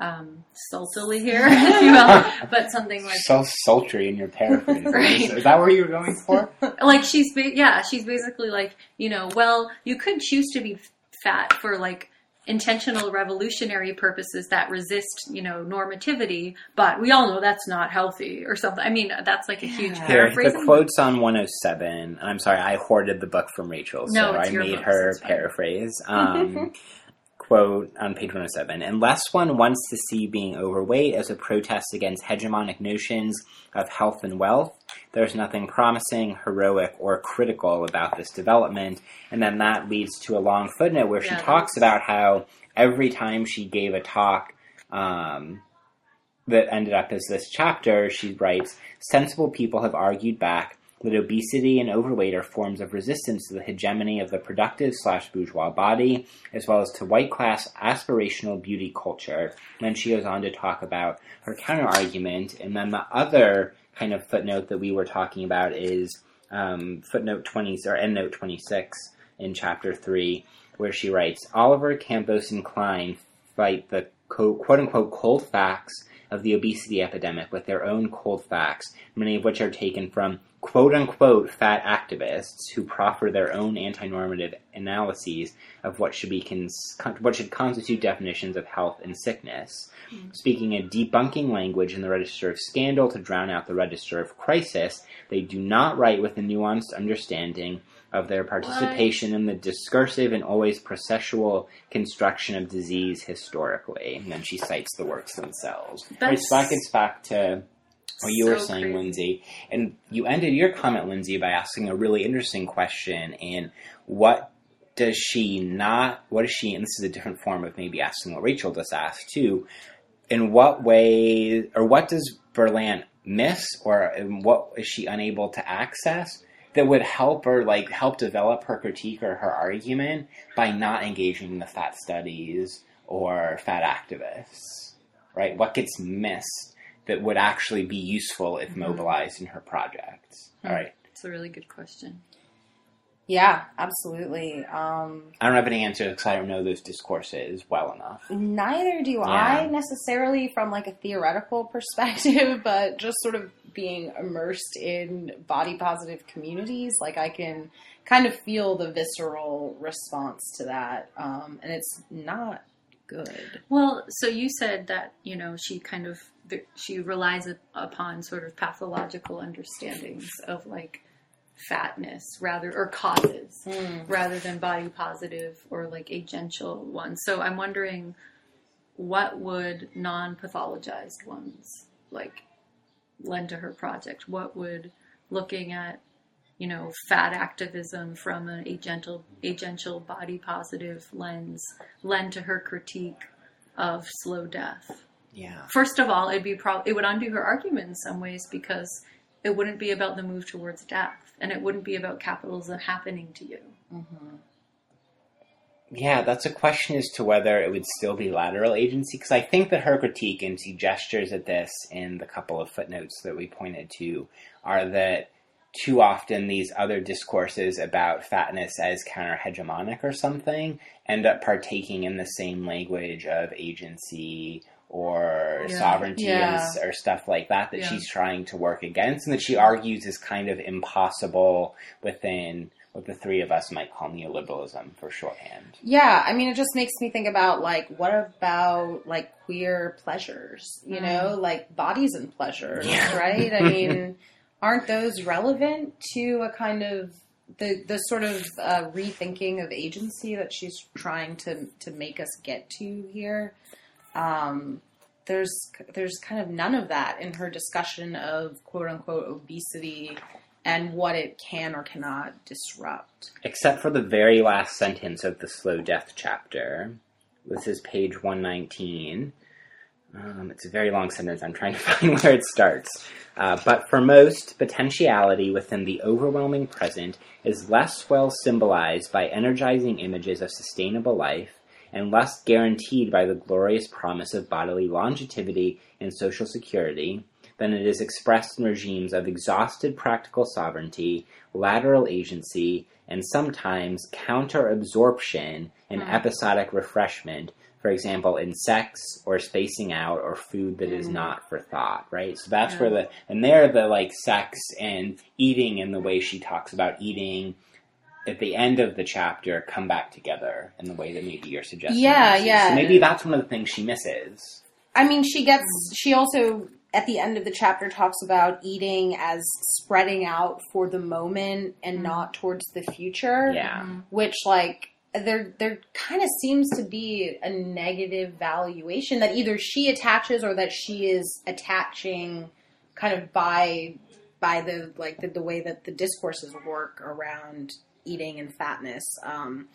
um, saltily here, if you will, but something like, So sultry in your paraphrase. Right. Is that where you were going for? like she's, ba- yeah, she's basically like, you know, well, you could choose to be fat for like intentional revolutionary purposes that resist, you know, normativity, but we all know that's not healthy or something. I mean, that's like a huge Yeah. Here, paraphrasing. the quote's on 107. I'm sorry, I hoarded the book from Rachel, so No, it's I your made book, her it's paraphrase. Um, quote on page 107 Unless one wants to see being overweight as a protest against hegemonic notions of health and wealth, there's nothing promising, heroic, or critical about this development. And then that leads to a long footnote where she Yeah, talks about how every time she gave a talk, um, that ended up as this chapter, she writes, sensible people have argued back that obesity and overweight are forms of resistance to the hegemony of the productive slash bourgeois body, as well as to white class aspirational beauty culture. And then she goes on to talk about her counter argument, and then the other kind of footnote that we were talking about is um, footnote 20 or endnote 26 in chapter 3, where she writes Oliver, Campos, and Klein fight the quote unquote cold facts of the obesity epidemic with their own cold facts, many of which are taken from quote unquote fat activists who proffer their own anti-normative analyses of what should be cons- what should constitute definitions of health and sickness. Hmm. Speaking a debunking language in the register of scandal to drown out the register of crisis, they do not write with a nuanced understanding of their participation in the discursive and always processual construction of disease historically. And then she cites the works themselves. Right, That's so that gets back to what you were saying, crazy. Lindsey. And you ended your comment, Lindsey, by asking a really interesting question. And what does she not, what is she, and this is a different form of maybe asking what Rachel just asked too, in what way, or what does Berlant miss, or what is she unable to access that would help her, like, help develop her critique or her argument by not engaging in the fat studies or fat activists, right? What gets missed that would actually be useful if mobilized in her projects? All right. It's a really good question. yeah absolutely um, I don't have any answers because I don't know those discourses well enough. Neither do Yeah. I necessarily from like a theoretical perspective, but just sort of being immersed in body positive communities, like I can kind of feel the visceral response to that, um, and it's not good. Well, so you said that you know she kind of she relies upon sort of pathological understandings of like fatness rather or causes hmm. rather than body positive or like agential ones. So I'm wondering what would non-pathologized ones like lend to her project? What would looking at you know fat activism from an agential agential body positive lens lend to her critique of slow death? Yeah. First of all, it'd be pro- it would undo her argument in some ways because it wouldn't be about the move towards death, and it wouldn't be about capitalism happening to you. Mm-hmm. Yeah, that's a question as to whether it would still be lateral agency, because I think that her critique and she gestures at this in the couple of footnotes that we pointed to are that too often these other discourses about fatness as counter hegemonic or something end up partaking in the same language of agency or Yeah. sovereignty Yeah. and, or stuff like that that Yeah. she's trying to work against and that she argues is kind of impossible within what the three of us might call neoliberalism for shorthand. Yeah, I mean, it just makes me think about like, what about like queer pleasures? You know, like bodies and pleasures, Yeah. right? I mean, aren't those relevant to a kind of the the sort of uh, rethinking of agency that she's trying to to make us get to here? Um, there's there's kind of none of that in her discussion of quote unquote obesity and what it can or cannot disrupt. Except for the very last sentence of the slow death chapter. This is page 119. Um, it's a very long sentence. I'm trying to find where it starts. Uh, but for most, potentiality within the overwhelming present is less well symbolized by energizing images of sustainable life and less guaranteed by the glorious promise of bodily longevity and social security than it is expressed in regimes of exhausted practical sovereignty, lateral agency, and sometimes counter absorption and hmm. episodic refreshment, for example, in sex or spacing out or food that is hmm. not for thought, right? So that's Yeah. where hmm. the, and there the like sex and eating and the way she talks about eating at the end of the chapter come back together in the way that maybe you're suggesting. Yeah, Lucy. yeah. So maybe that's one of the things she misses. I mean, she gets. She also at the end of the chapter talks about eating as spreading out for the moment and mm-hmm. not towards the future. Yeah. Mm-hmm. Which, like, there there kind of seems to be a negative valuation that either she attaches or that she is attaching, kind of by by the like the, the way that the discourses work around eating and fatness. Um,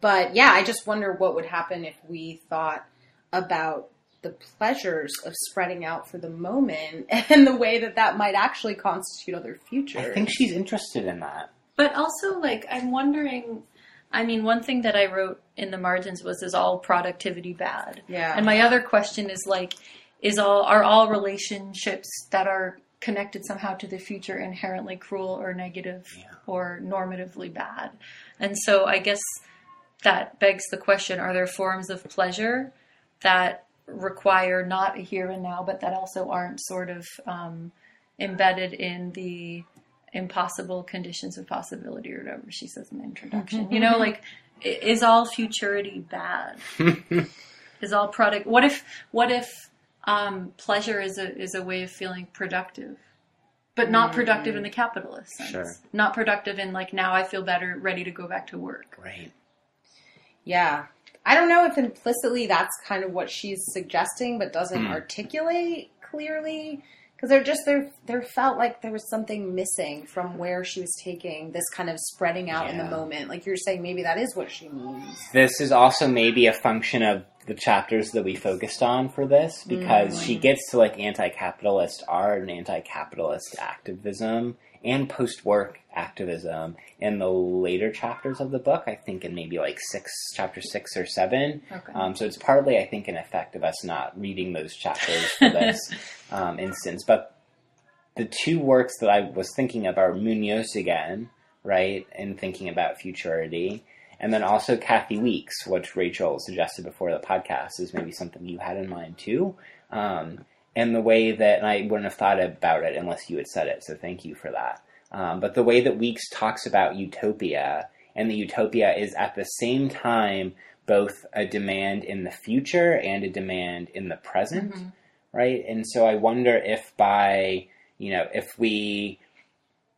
but yeah, I just wonder what would happen if we thought about the pleasures of spreading out for the moment and the way that that might actually constitute other futures. I think she's interested in that. But also, like, I'm wondering. I mean, one thing that I wrote in the margins was, "Is all productivity bad?" Yeah. And my other question is like, is all are all relationships that are connected somehow to the future inherently cruel or negative Yeah. or normatively bad? And so I guess that begs the question: Are there forms of pleasure that require not a here and now, but that also aren't sort of um, embedded in the impossible conditions of possibility or whatever she says in the introduction? you know, like is all futurity bad? is all product what if what if um, pleasure is a is a way of feeling productive but not productive in the capitalist sense Sure. not productive in like now i feel better ready to go back to work Right. Yeah. I don't know if implicitly that's kind of what she's suggesting, but doesn't Hmm. articulate clearly. Because there just there there felt like there was something missing from where she was taking this kind of spreading out in the moment. Like you're saying, maybe that is what she means. This is also maybe a function of the chapters that we focused on for this because she mm. gets to like anti-capitalist art and anti-capitalist activism and post-work activism in the later chapters of the book. I think in maybe like six, chapter six or seven. Okay. Um, so it's partly, I think, an effect of us not reading those chapters for this um, instance. But the two works that I was thinking of are Munoz again, right, and thinking about futurity, and then also Kathi Weeks, which Rachel suggested before the podcast is maybe something you had in mind too. Um, and the way that and I wouldn't have thought about it unless you had said it, so thank you for that. Um, but the way that Weeks talks about utopia, and the utopia is at the same time both a demand in the future and a demand in the present, right? And so I wonder if by you know if we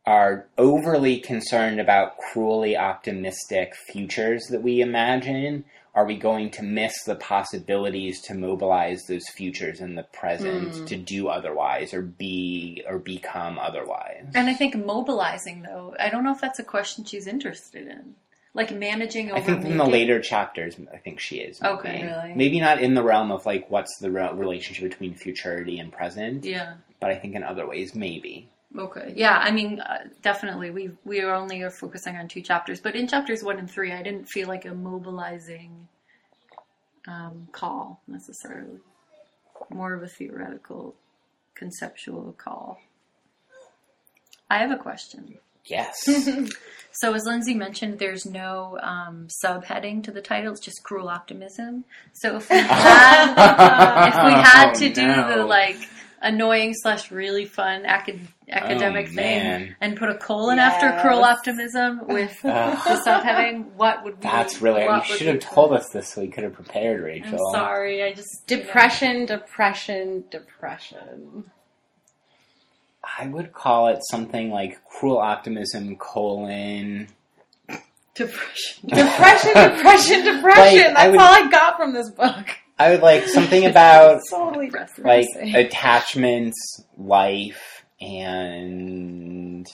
are overly concerned about cruelly optimistic futures that we imagine, are we going to miss the possibilities to mobilize those futures in the present Mm. to do otherwise or be or become otherwise? And I think mobilizing, though, I don't know if that's a question she's interested in. Like managing over I think in the later chapters, I think she is. Maybe. Okay. Really? Maybe not in the realm of like what's the re- relationship between futurity and present, Yeah. but I think in other ways maybe. Okay. Yeah. I mean, uh, definitely. We we are only are focusing on two chapters, but in chapters one and three, I didn't feel like a mobilizing um, call necessarily. More of a theoretical, conceptual call. I have a question. Yes. So, as Lindsey mentioned, there's no um, subheading to the title; it's just "Cruel Optimism." So, if we had if we had to Oh, do the like annoying slash really fun acad- oh, academic Oh, thing man. and put a colon after "Cruel Optimism" with Ugh. the subheading, what would we? That's really. You should have told us this so we could have prepared, I'm Rachel. sorry, I just Depression, depression, depression. I would call it something like cruel optimism colon. depression. Depression, depression, depression. Like, I That's would- all I got from this book. I would like something about totally like attachments, life, and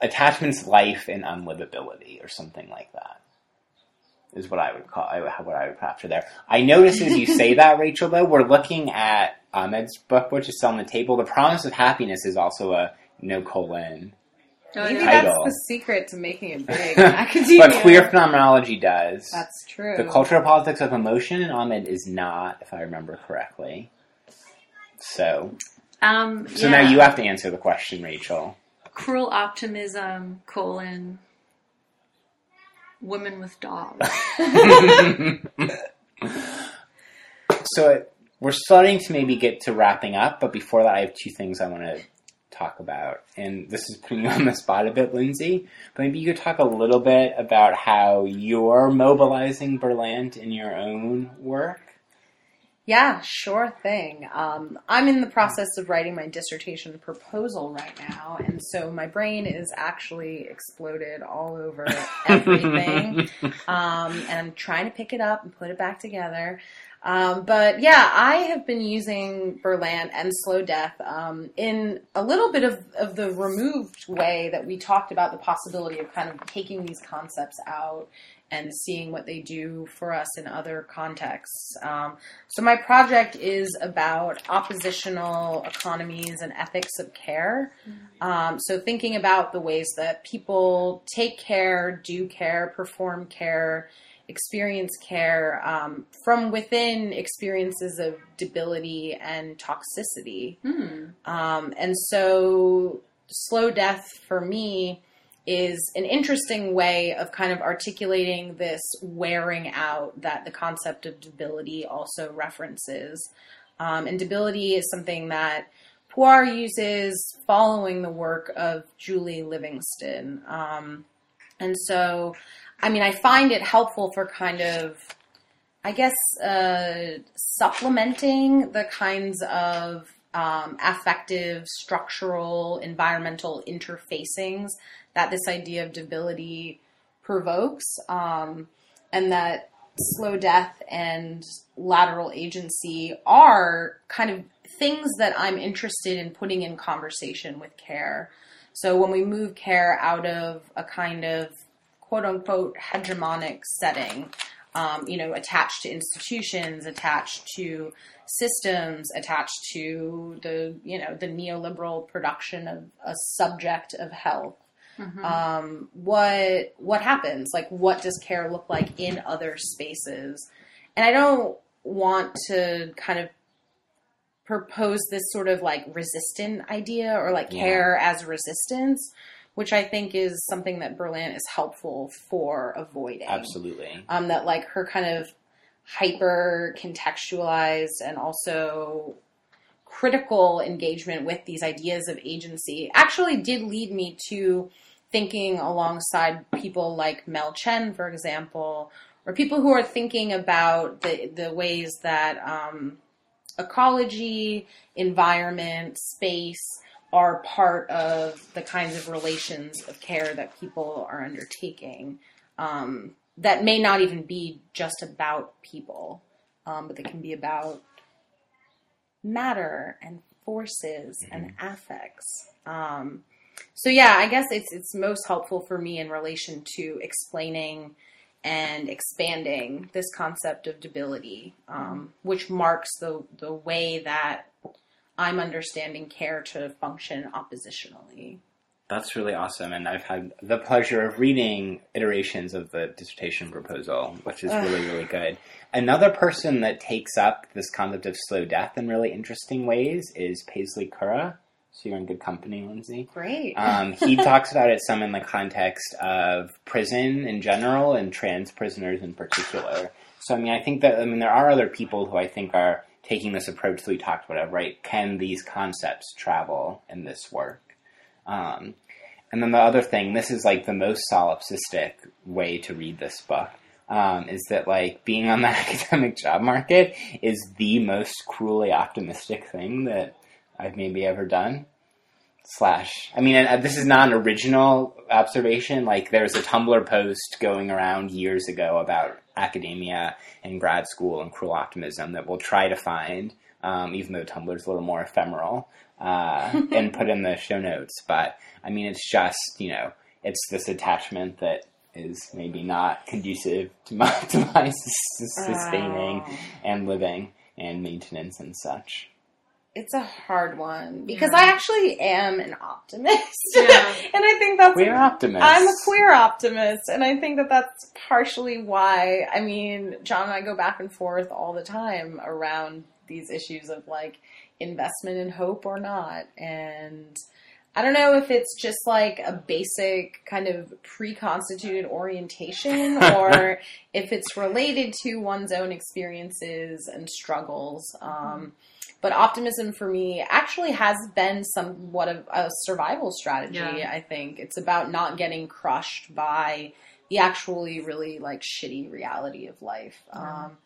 attachments, life, and unlivability, or something like that. Is what I would call I, what I would after there. I notice as you say that, Rachel. Though we're looking at Ahmed's book, which is still on the table. The Promise of Happiness is also a no colon, Maybe yeah. that's the secret to making it big. academia. but queer phenomenology does. That's true. The cultural politics of emotion in Ahmed is not, if I remember correctly. So, Um, so yeah. now you have to answer the question, Rachel. cruel optimism colon women with dogs. so it, we're starting to maybe get to wrapping up, but before that, I have two things I want to talk about. And this is putting you on the spot a bit, Lindsey. But maybe you could talk a little bit about how you're mobilizing Berlant in your own work. Yeah, sure thing. Um, I'm in the process of writing my dissertation proposal right now, and so my brain is actually exploded all over everything. um, and I'm trying to pick it up and put it back together. Um, but yeah, I have been using Berlant and Slow Death um, in a little bit of, of the removed way that we talked about the possibility of kind of taking these concepts out and seeing what they do for us in other contexts. Um, so my project is about oppositional economies and ethics of care. Um, so thinking about the ways that people take care, do care, perform care, experience care um, from within experiences of debility and toxicity. Hmm. Um, and so, slow death for me is an interesting way of kind of articulating this wearing out that the concept of debility also references. Um, and debility is something that Puar uses following the work of Julie Livingston. Um, and so, I mean, I find it helpful for kind of I guess uh, supplementing the kinds of um, affective, structural, environmental interfacings that this idea of debility provokes, um, and that slow death and lateral agency are kind of things that I'm interested in putting in conversation with care. So when we move care out of a kind of quote unquote hegemonic setting, um, you know, attached to institutions, attached to systems, attached to the, you know, the neoliberal production of a subject of health. Um, what what happens? Like, what does care look like in other spaces? And I don't want to kind of propose this sort of like resistant idea or like Yeah. care as resistance, which I think is something that Berlant is helpful for avoiding Absolutely. um, that like her kind of hyper contextualized and also critical engagement with these ideas of agency actually did lead me to thinking alongside people like Mel Chen, for example, or people who are thinking about the the ways that um, ecology, environment, space are part of the kinds of relations of care that people are undertaking um, that may not even be just about people, um, but they can be about matter and forces and affects. Um, so yeah, I guess it's it's most helpful for me in relation to explaining and expanding this concept of debility, um, which marks the the way that I'm understanding care to function oppositionally. That's really awesome, and I've had the pleasure of reading iterations of the dissertation proposal, which is really, really good. Another person that takes up this concept of slow death in really interesting ways is Paisley Currah. So you're in good company, Lindsey. Great. Um, he talks about it some in the context of prison in general and trans prisoners in particular. So I mean, I think that I mean there are other people who I think are taking this approach that we talked about. Right? Can these concepts travel in this work? Um, and then the other thing, this is like the most solipsistic way to read this book, um, is that like being on the academic job market is the most cruelly optimistic thing that I've maybe ever done. Slash, I mean, and, uh, this is not an original observation. Like, there's a Tumblr post going around years ago about academia and grad school and cruel optimism that we'll try to find, um, even though Tumblr's a little more ephemeral, uh, and put in the show notes. But I mean, it's just you know, it's this attachment that is maybe not conducive to my, to my sus- sustaining and living and maintenance and such. It's a hard one because I actually am an optimist, Yeah. and I think that's We're optimists. I'm a queer optimist, and I think that that's partially why. I mean, John and I go back and forth all the time around these issues of like investment in hope or not, and I don't know if it's just like a basic kind of pre-constituted orientation, or if it's related to one's own experiences and struggles. Um, but optimism for me actually has been somewhat of a survival strategy. Yeah. I think it's about not getting crushed by the actually really like shitty reality of life. Um,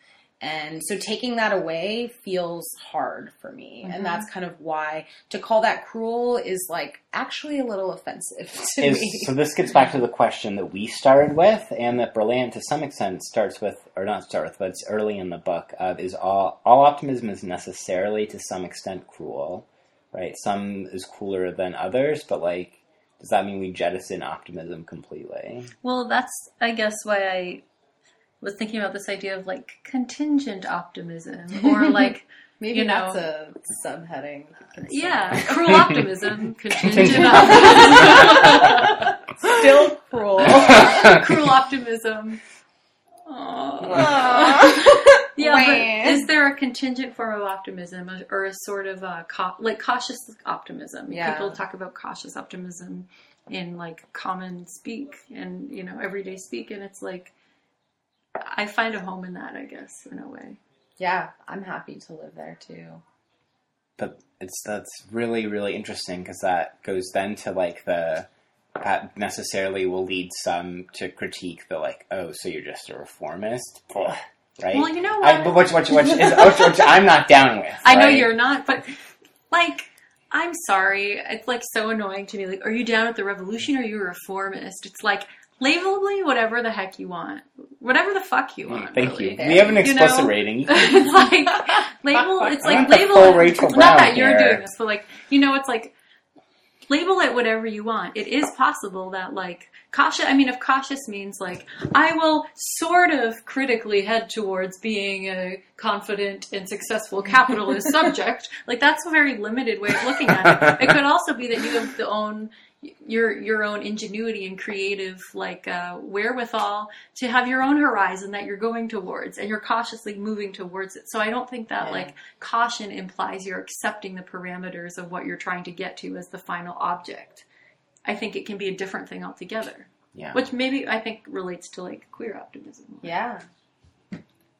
and so taking that away feels hard for me. And mm-hmm. that's kind of why to call that cruel is like actually a little offensive to is, me. so this gets back to the question that we started with, and that Berlant to some extent starts with, or not start with, but it's early in the book. Of is all all optimism is necessarily to some extent cruel, right? Some is cooler than others, but like, does that mean we jettison optimism completely? Well, that's I guess why I was thinking about this idea of like contingent optimism or like Maybe you that's a subheading. yeah, cruel optimism, contingent Contingent optimism, Still cruel. cruel optimism. Aw. Aw. Yeah, but is there a contingent form of optimism or- or a sort of a cau- like cautious optimism? Yeah. People talk about cautious optimism in like common speak and you know everyday speak, and it's like I find a home in that, I guess, in a way. yeah, I'm happy to live there too. but it's that's really really interesting because that goes then to like the that necessarily will lead some to critique the like oh so you're just a reformist Ugh, right Well, you know I, what? but which which which, is, which, which I'm not down with I know you're not, but like. I'm sorry. It's like so annoying to me. Like, are you down with the revolution or are you a reformist? It's like, label me whatever the heck you want. Whatever the fuck you want. thank really. you we have an You explicit know? rating it's like label. It's I like want the label. full it- Rachel not Brown that you're doing this, but like you know, it's like label it whatever you want. It is possible that like cautious. I mean, if cautious means like I will sort of critically head towards being a confident and successful capitalist subject, like that's a very limited way of looking at it. It could also be that you have the own your your own ingenuity and creative like uh, wherewithal to have your own horizon that you're going towards and you're cautiously moving towards it. So i don't think that Yeah. like caution implies you're accepting the parameters of what you're trying to get to as the final object. I think it can be a different thing altogether. Yeah. Which maybe i think relates to like queer optimism. Yeah.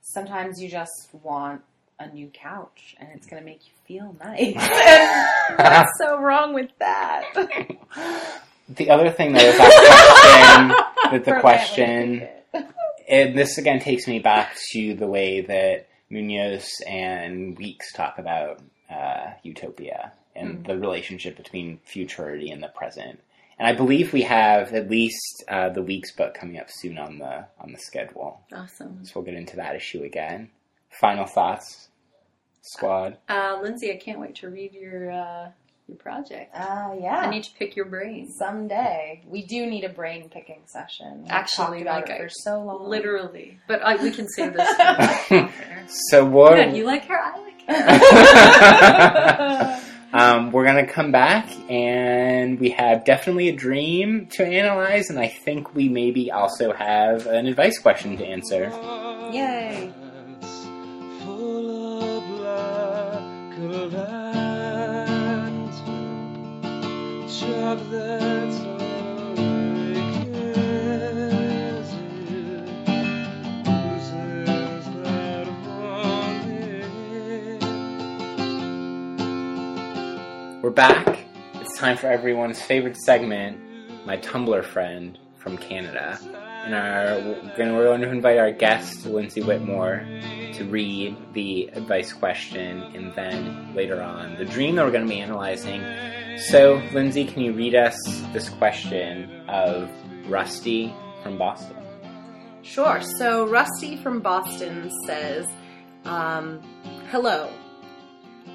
Sometimes you just want a new couch and it's going to make you feel nice. What's so wrong with that? the other thing that is that question that the question would think it. and this again takes me back to the way that Munoz and Weeks talk about uh, utopia and the relationship between futurity and the present. And I believe we have at least uh, the Weeks book coming up soon on the on the schedule. Awesome. So we'll get into that issue again. Final thoughts, squad. Uh, Lindsey, I can't wait to read your uh, your project. Uh, yeah. I need to pick your brain. Someday. We do need a brain picking session. We've Actually, about like, it I- for so long. Literally, but I, we can save this. so what? Good. You like her? I like her. um, we're gonna come back, and we have definitely a dream to analyze, and I think we maybe also have an advice question to answer. Yay. That's. We're back. It's time for everyone's favorite segment, my Tumblr friend from Canada. And our, we're we're going to invite our guest, Lindsey Whitmore, to read the advice question and then later on the dream that we're going to be analyzing. So, Lindsey, can you read us this question of Rusty from Boston? Sure. So Rusty from Boston says, um, "Hello,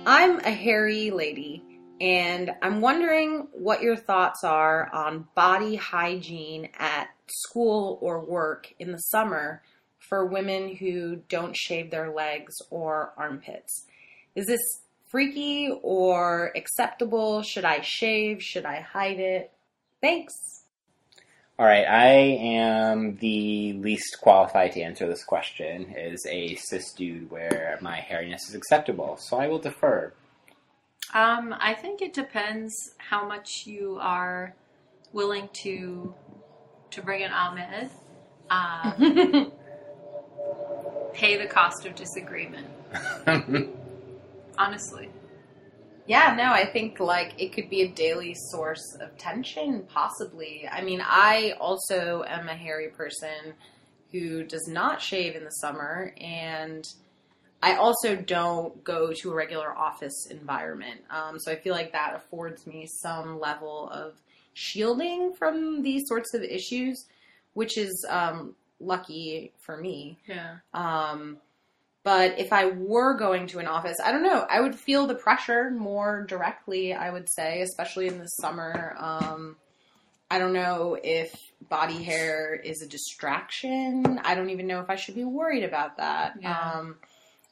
I'm a hairy lady, and I'm wondering what your thoughts are on body hygiene at school or work in the summer for women who don't shave their legs or armpits. Is this freaky or acceptable? Should I shave? Should I hide it? Thanks." All right, I am the least qualified to answer this question as a cis dude where my hairiness is acceptable, so I will defer. Um, I think it depends how much you are willing to to bring in Ahmed. Um, pay the cost of disagreement. Honestly, Yeah, no, I think like it could be a daily source of tension, possibly. I mean, I also am a hairy person who does not shave in the summer, and I also don't go to a regular office environment. Um, so I feel like that affords me some level of shielding from these sorts of issues, which is um, lucky for me. yeah. Um, but if I were going to an office, I don't know. I would feel the pressure more directly. I would say, especially in the summer. Um, I don't know if body hair is a distraction. I don't even know if I should be worried about that. Yeah. Um,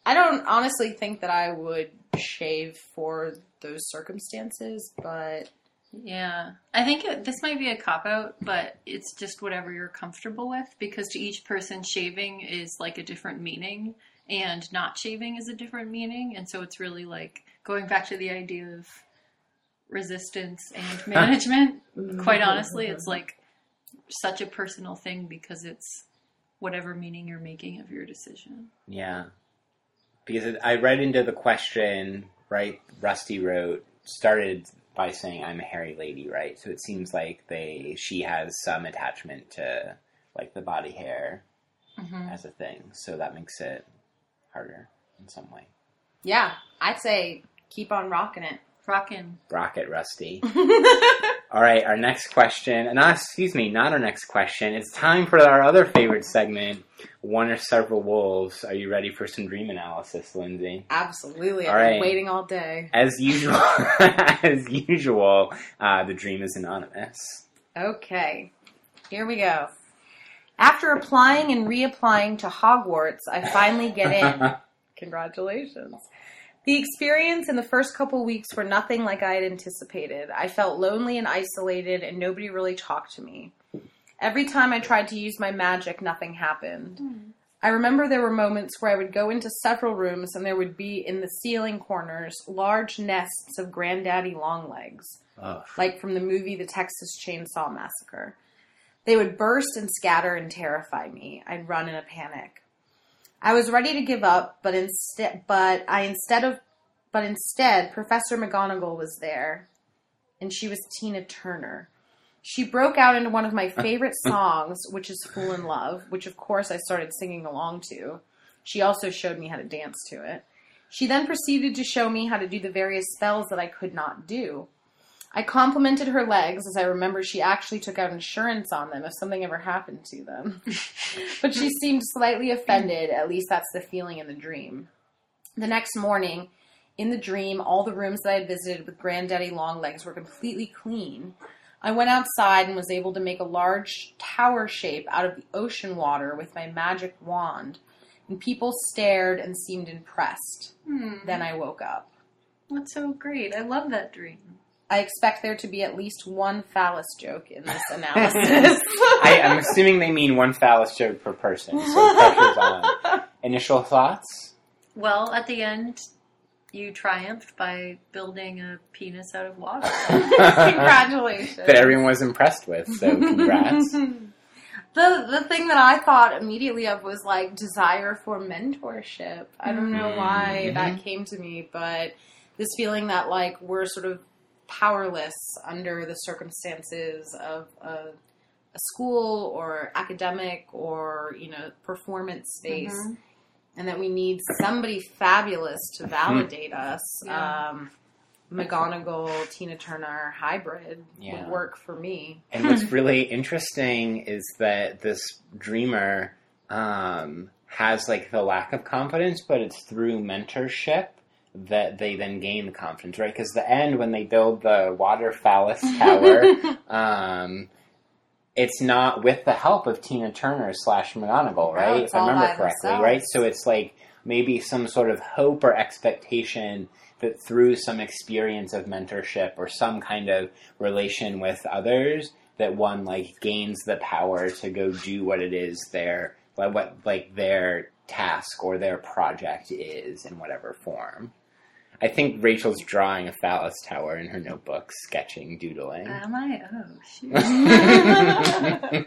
I don't honestly think that I would shave for those circumstances, but Yeah, I think it, this might be a cop out, but it's just whatever you're comfortable with because to each person, shaving is like a different meaning, and not shaving is a different meaning, and so it's really like going back to the idea of resistance and management. Quite honestly, it's like such a personal thing because it's whatever meaning you're making of your decision. Yeah. Because it, I read into the question, right? Rusty wrote, started by saying, I'm a hairy lady, right? So it seems like they, she has some attachment to, like, the body hair Mm-hmm. as a thing. So that makes it harder in some way. yeah, I'd say keep on rocking it. Rockin'. Rocket Rusty. All right, our next question, and not, excuse me, not our next question. It's time for our other favorite segment, one or several wolves. Are you ready for some dream analysis, Lindsey? Absolutely. All I've right. been waiting all day. As usual, as usual, uh, the dream is anonymous. Okay, here we go. After applying and reapplying to Hogwarts, I finally get in. Congratulations. The experience in the first couple weeks were nothing like I had anticipated. I felt lonely and isolated, and nobody really talked to me. Every time I tried to use my magic, nothing happened. Hmm. I remember there were moments where I would go into several rooms and there would be in the ceiling corners large nests of granddaddy longlegs Ugh. like from the movie The Texas Chainsaw Massacre. They would burst and scatter and terrify me. I'd run in a panic. I was ready to give up, but instead, but I instead of, but instead, Professor McGonagall was there, and she was Tina Turner. She broke out into one of my favorite songs, which is "Fool in Love," which of course I started singing along to. She also showed me how to dance to it. She then proceeded to show me how to do the various spells that I could not do. I complimented her legs as I remember she actually took out insurance on them if something ever happened to them. but she seemed slightly offended, at least that's the feeling in the dream. The next morning, in the dream, all the rooms that I had visited with Granddaddy Longlegs were completely clean. I went outside and was able to make a large tower shape out of the ocean water with my magic wand, and people stared and seemed impressed. Hmm. Then I woke up. That's so great. I love that dream. I expect there to be at least one phallus joke in this analysis. I, I'm assuming they mean one phallus joke per person, so pressure's on. Initial thoughts? Well, at the end, you triumphed by building a penis out of water. Congratulations. That everyone was impressed with, so congrats. The the thing that I thought immediately of was like desire for mentorship. I don't know why Mhm. that came to me, but this feeling that like we're sort of powerless under the circumstances of a, a school or academic or you know performance space, Mhm. and that we need somebody fabulous to validate us. Yeah. Um, McGonagall, Tina Turner hybrid Yeah. would work for me. And what's really interesting is that this dreamer um, has like the lack of confidence, but it's through mentorship that they then gain the confidence, right? Because the end, when they build the water phallus tower, um, it's not with the help of Tina Turner slash McGonagall, right? it's if I remember correctly, themselves. right? So it's like maybe some sort of hope or expectation that through some experience of mentorship or some kind of relation with others, that one like gains the power to go do what it is their like what like their task or their project is in whatever form. I think Rachel's drawing a phallus tower in her notebook, sketching, doodling. Am I? Oh, shoot.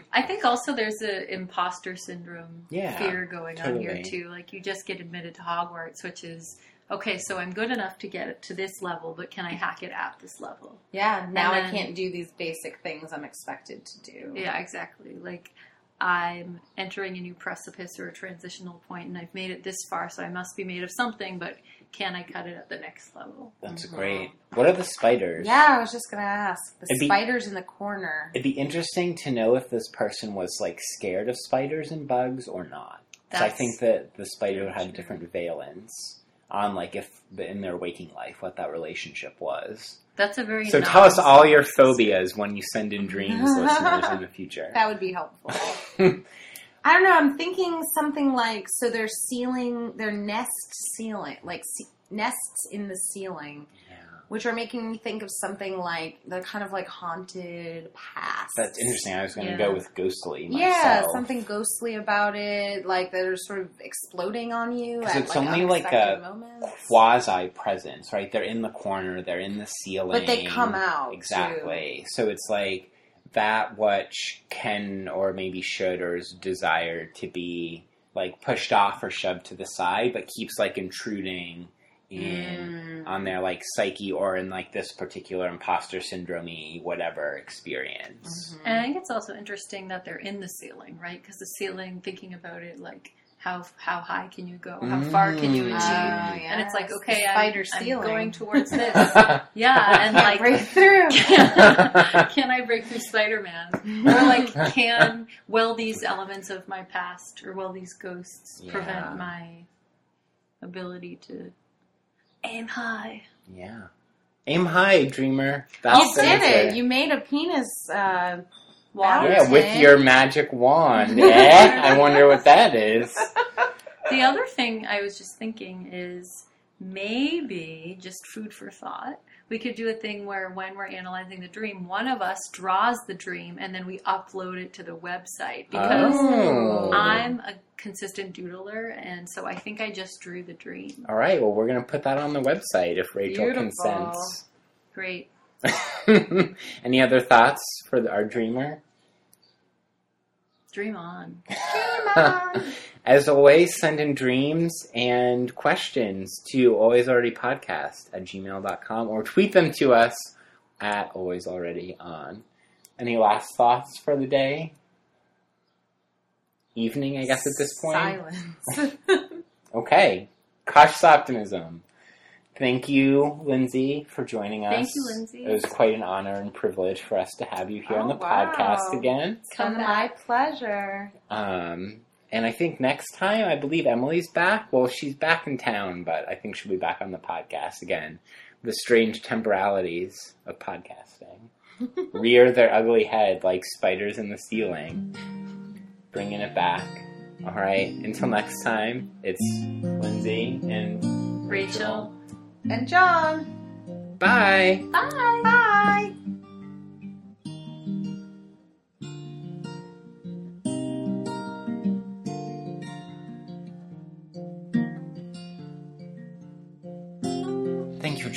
I think also there's a imposter syndrome Yeah, fear going on here too. Like you just get admitted to Hogwarts, which is okay. So I'm good enough to get it to this level, but can I hack it at this level? Yeah, now And I can't do these basic things I'm expected to do. Yeah, exactly. Like I'm entering a new precipice or a transitional point, and I've made it this far, so I must be made of something. But can I cut it at the next level? That's Mhm. great. What are the spiders? Yeah, I was just gonna ask. The It'd be- spiders in the corner. It'd be interesting to know if this person was like scared of spiders and bugs or not. 'Cause I think that the spider would have different valence on like if in their waking life what that relationship was. That's a very So tell us all your phobias when you send in dreams, listeners, in the future. That would be helpful. I don't know. I'm thinking something like so. They're ceiling, their nest ceiling, like ce- nests in the ceiling, Yeah. which are making me think of something like the kind of like haunted past. That's interesting. I was going to Yeah. go with ghostly. Myself. Yeah, something ghostly about it, like they're sort of exploding on you. at it's like only like a quasi presence, right? They're in the corner, they're in the ceiling. But they come out, too. Exactly. So it's like that which can or maybe should or is desired to be like pushed off or shoved to the side, but keeps like intruding in Mm. on their like psyche or in like this particular imposter syndrome whatever experience. Mhm. And I think it's also interesting that they're in the ceiling, right? Because the ceiling, thinking about it, like how how high can you go? How far can you Mm. achieve? Oh, And it's like, okay, the I'm, I'm ceiling. going towards this. yeah, and like, break through. can I break through Spider Man? Or like, can will these elements of my past or will these ghosts Yeah. prevent my ability to aim high? Yeah. Aim high, dreamer. you That's the did it. answer. You made a penis. Uh, Yeah, with your magic wand. eh? I wonder what that is. The other thing I was just thinking is maybe just food for thought. We could do a thing where when we're analyzing the dream, one of us draws the dream and then we upload it to the website because Oh. I'm a consistent doodler and so I think I just drew the dream. All right, well, we're going to put that on the website if Rachel Beautiful. consents. Great. Any other thoughts for the, our dreamer? Dream on. Dream on. As always, send in dreams and questions to alwaysalreadypodcast at gmail.com or tweet them to us at alwaysalreadyon. Any last thoughts for the day? Evening, I guess, at this point? Silence. Okay. cautious optimism. Thank you, Lindsey, for joining us. Thank you, Lindsey. It was quite an honor and privilege for us to have you here on Oh, the wow. podcast again. It's my pleasure. Um, and I think next time, I believe Emily's back. Well, she's back in town, but I think she'll be back on the podcast again. The strange temporalities of podcasting rear their ugly head like spiders in the ceiling, bringing it back. All right, until next time, it's Lindsey and Rachel. And John. bye. Bye. Bye.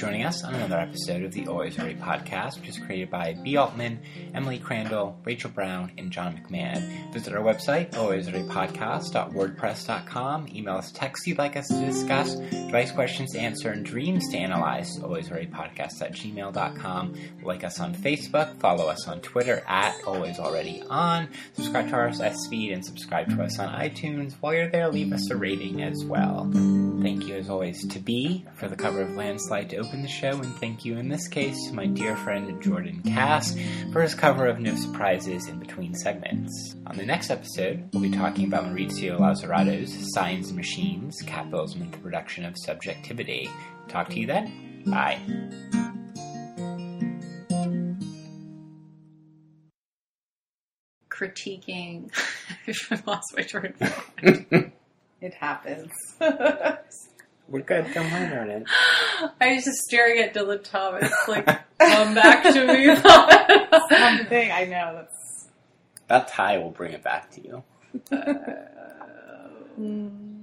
Joining us on another episode of the Always Already podcast, which is created by B. Altman, Emily Crandall, Rachel Brown, and John McMahon. Visit our website, alwaysalreadypodcast.wordpress.com. Email us text you'd like us to discuss, advice questions to answer, and dreams to analyze, alwaysalreadypodcast at gmail.com. Like us on Facebook, follow us on Twitter at alwaysalreadyon, subscribe to our RSS feed, and subscribe to us on iTunes. While you're there, leave us a rating as well. Thank you, as always, to B for the cover of Landslide to open the show, and thank you in this case to my dear friend Jordan Cass for his cover of No Surprises in Between Segments. On the next episode, we'll be talking about Maurizio Lazzarato's Signs and Machines, Capitalism and the Production of Subjectivity. Talk to you then. Bye. Critiquing. I've lost my train of thought. It happens. We're good. Don't mind on it. I was just staring at Dylan Thomas, like, come back to me. Something I know that's. That tie will bring it back to you. Uh, Mm.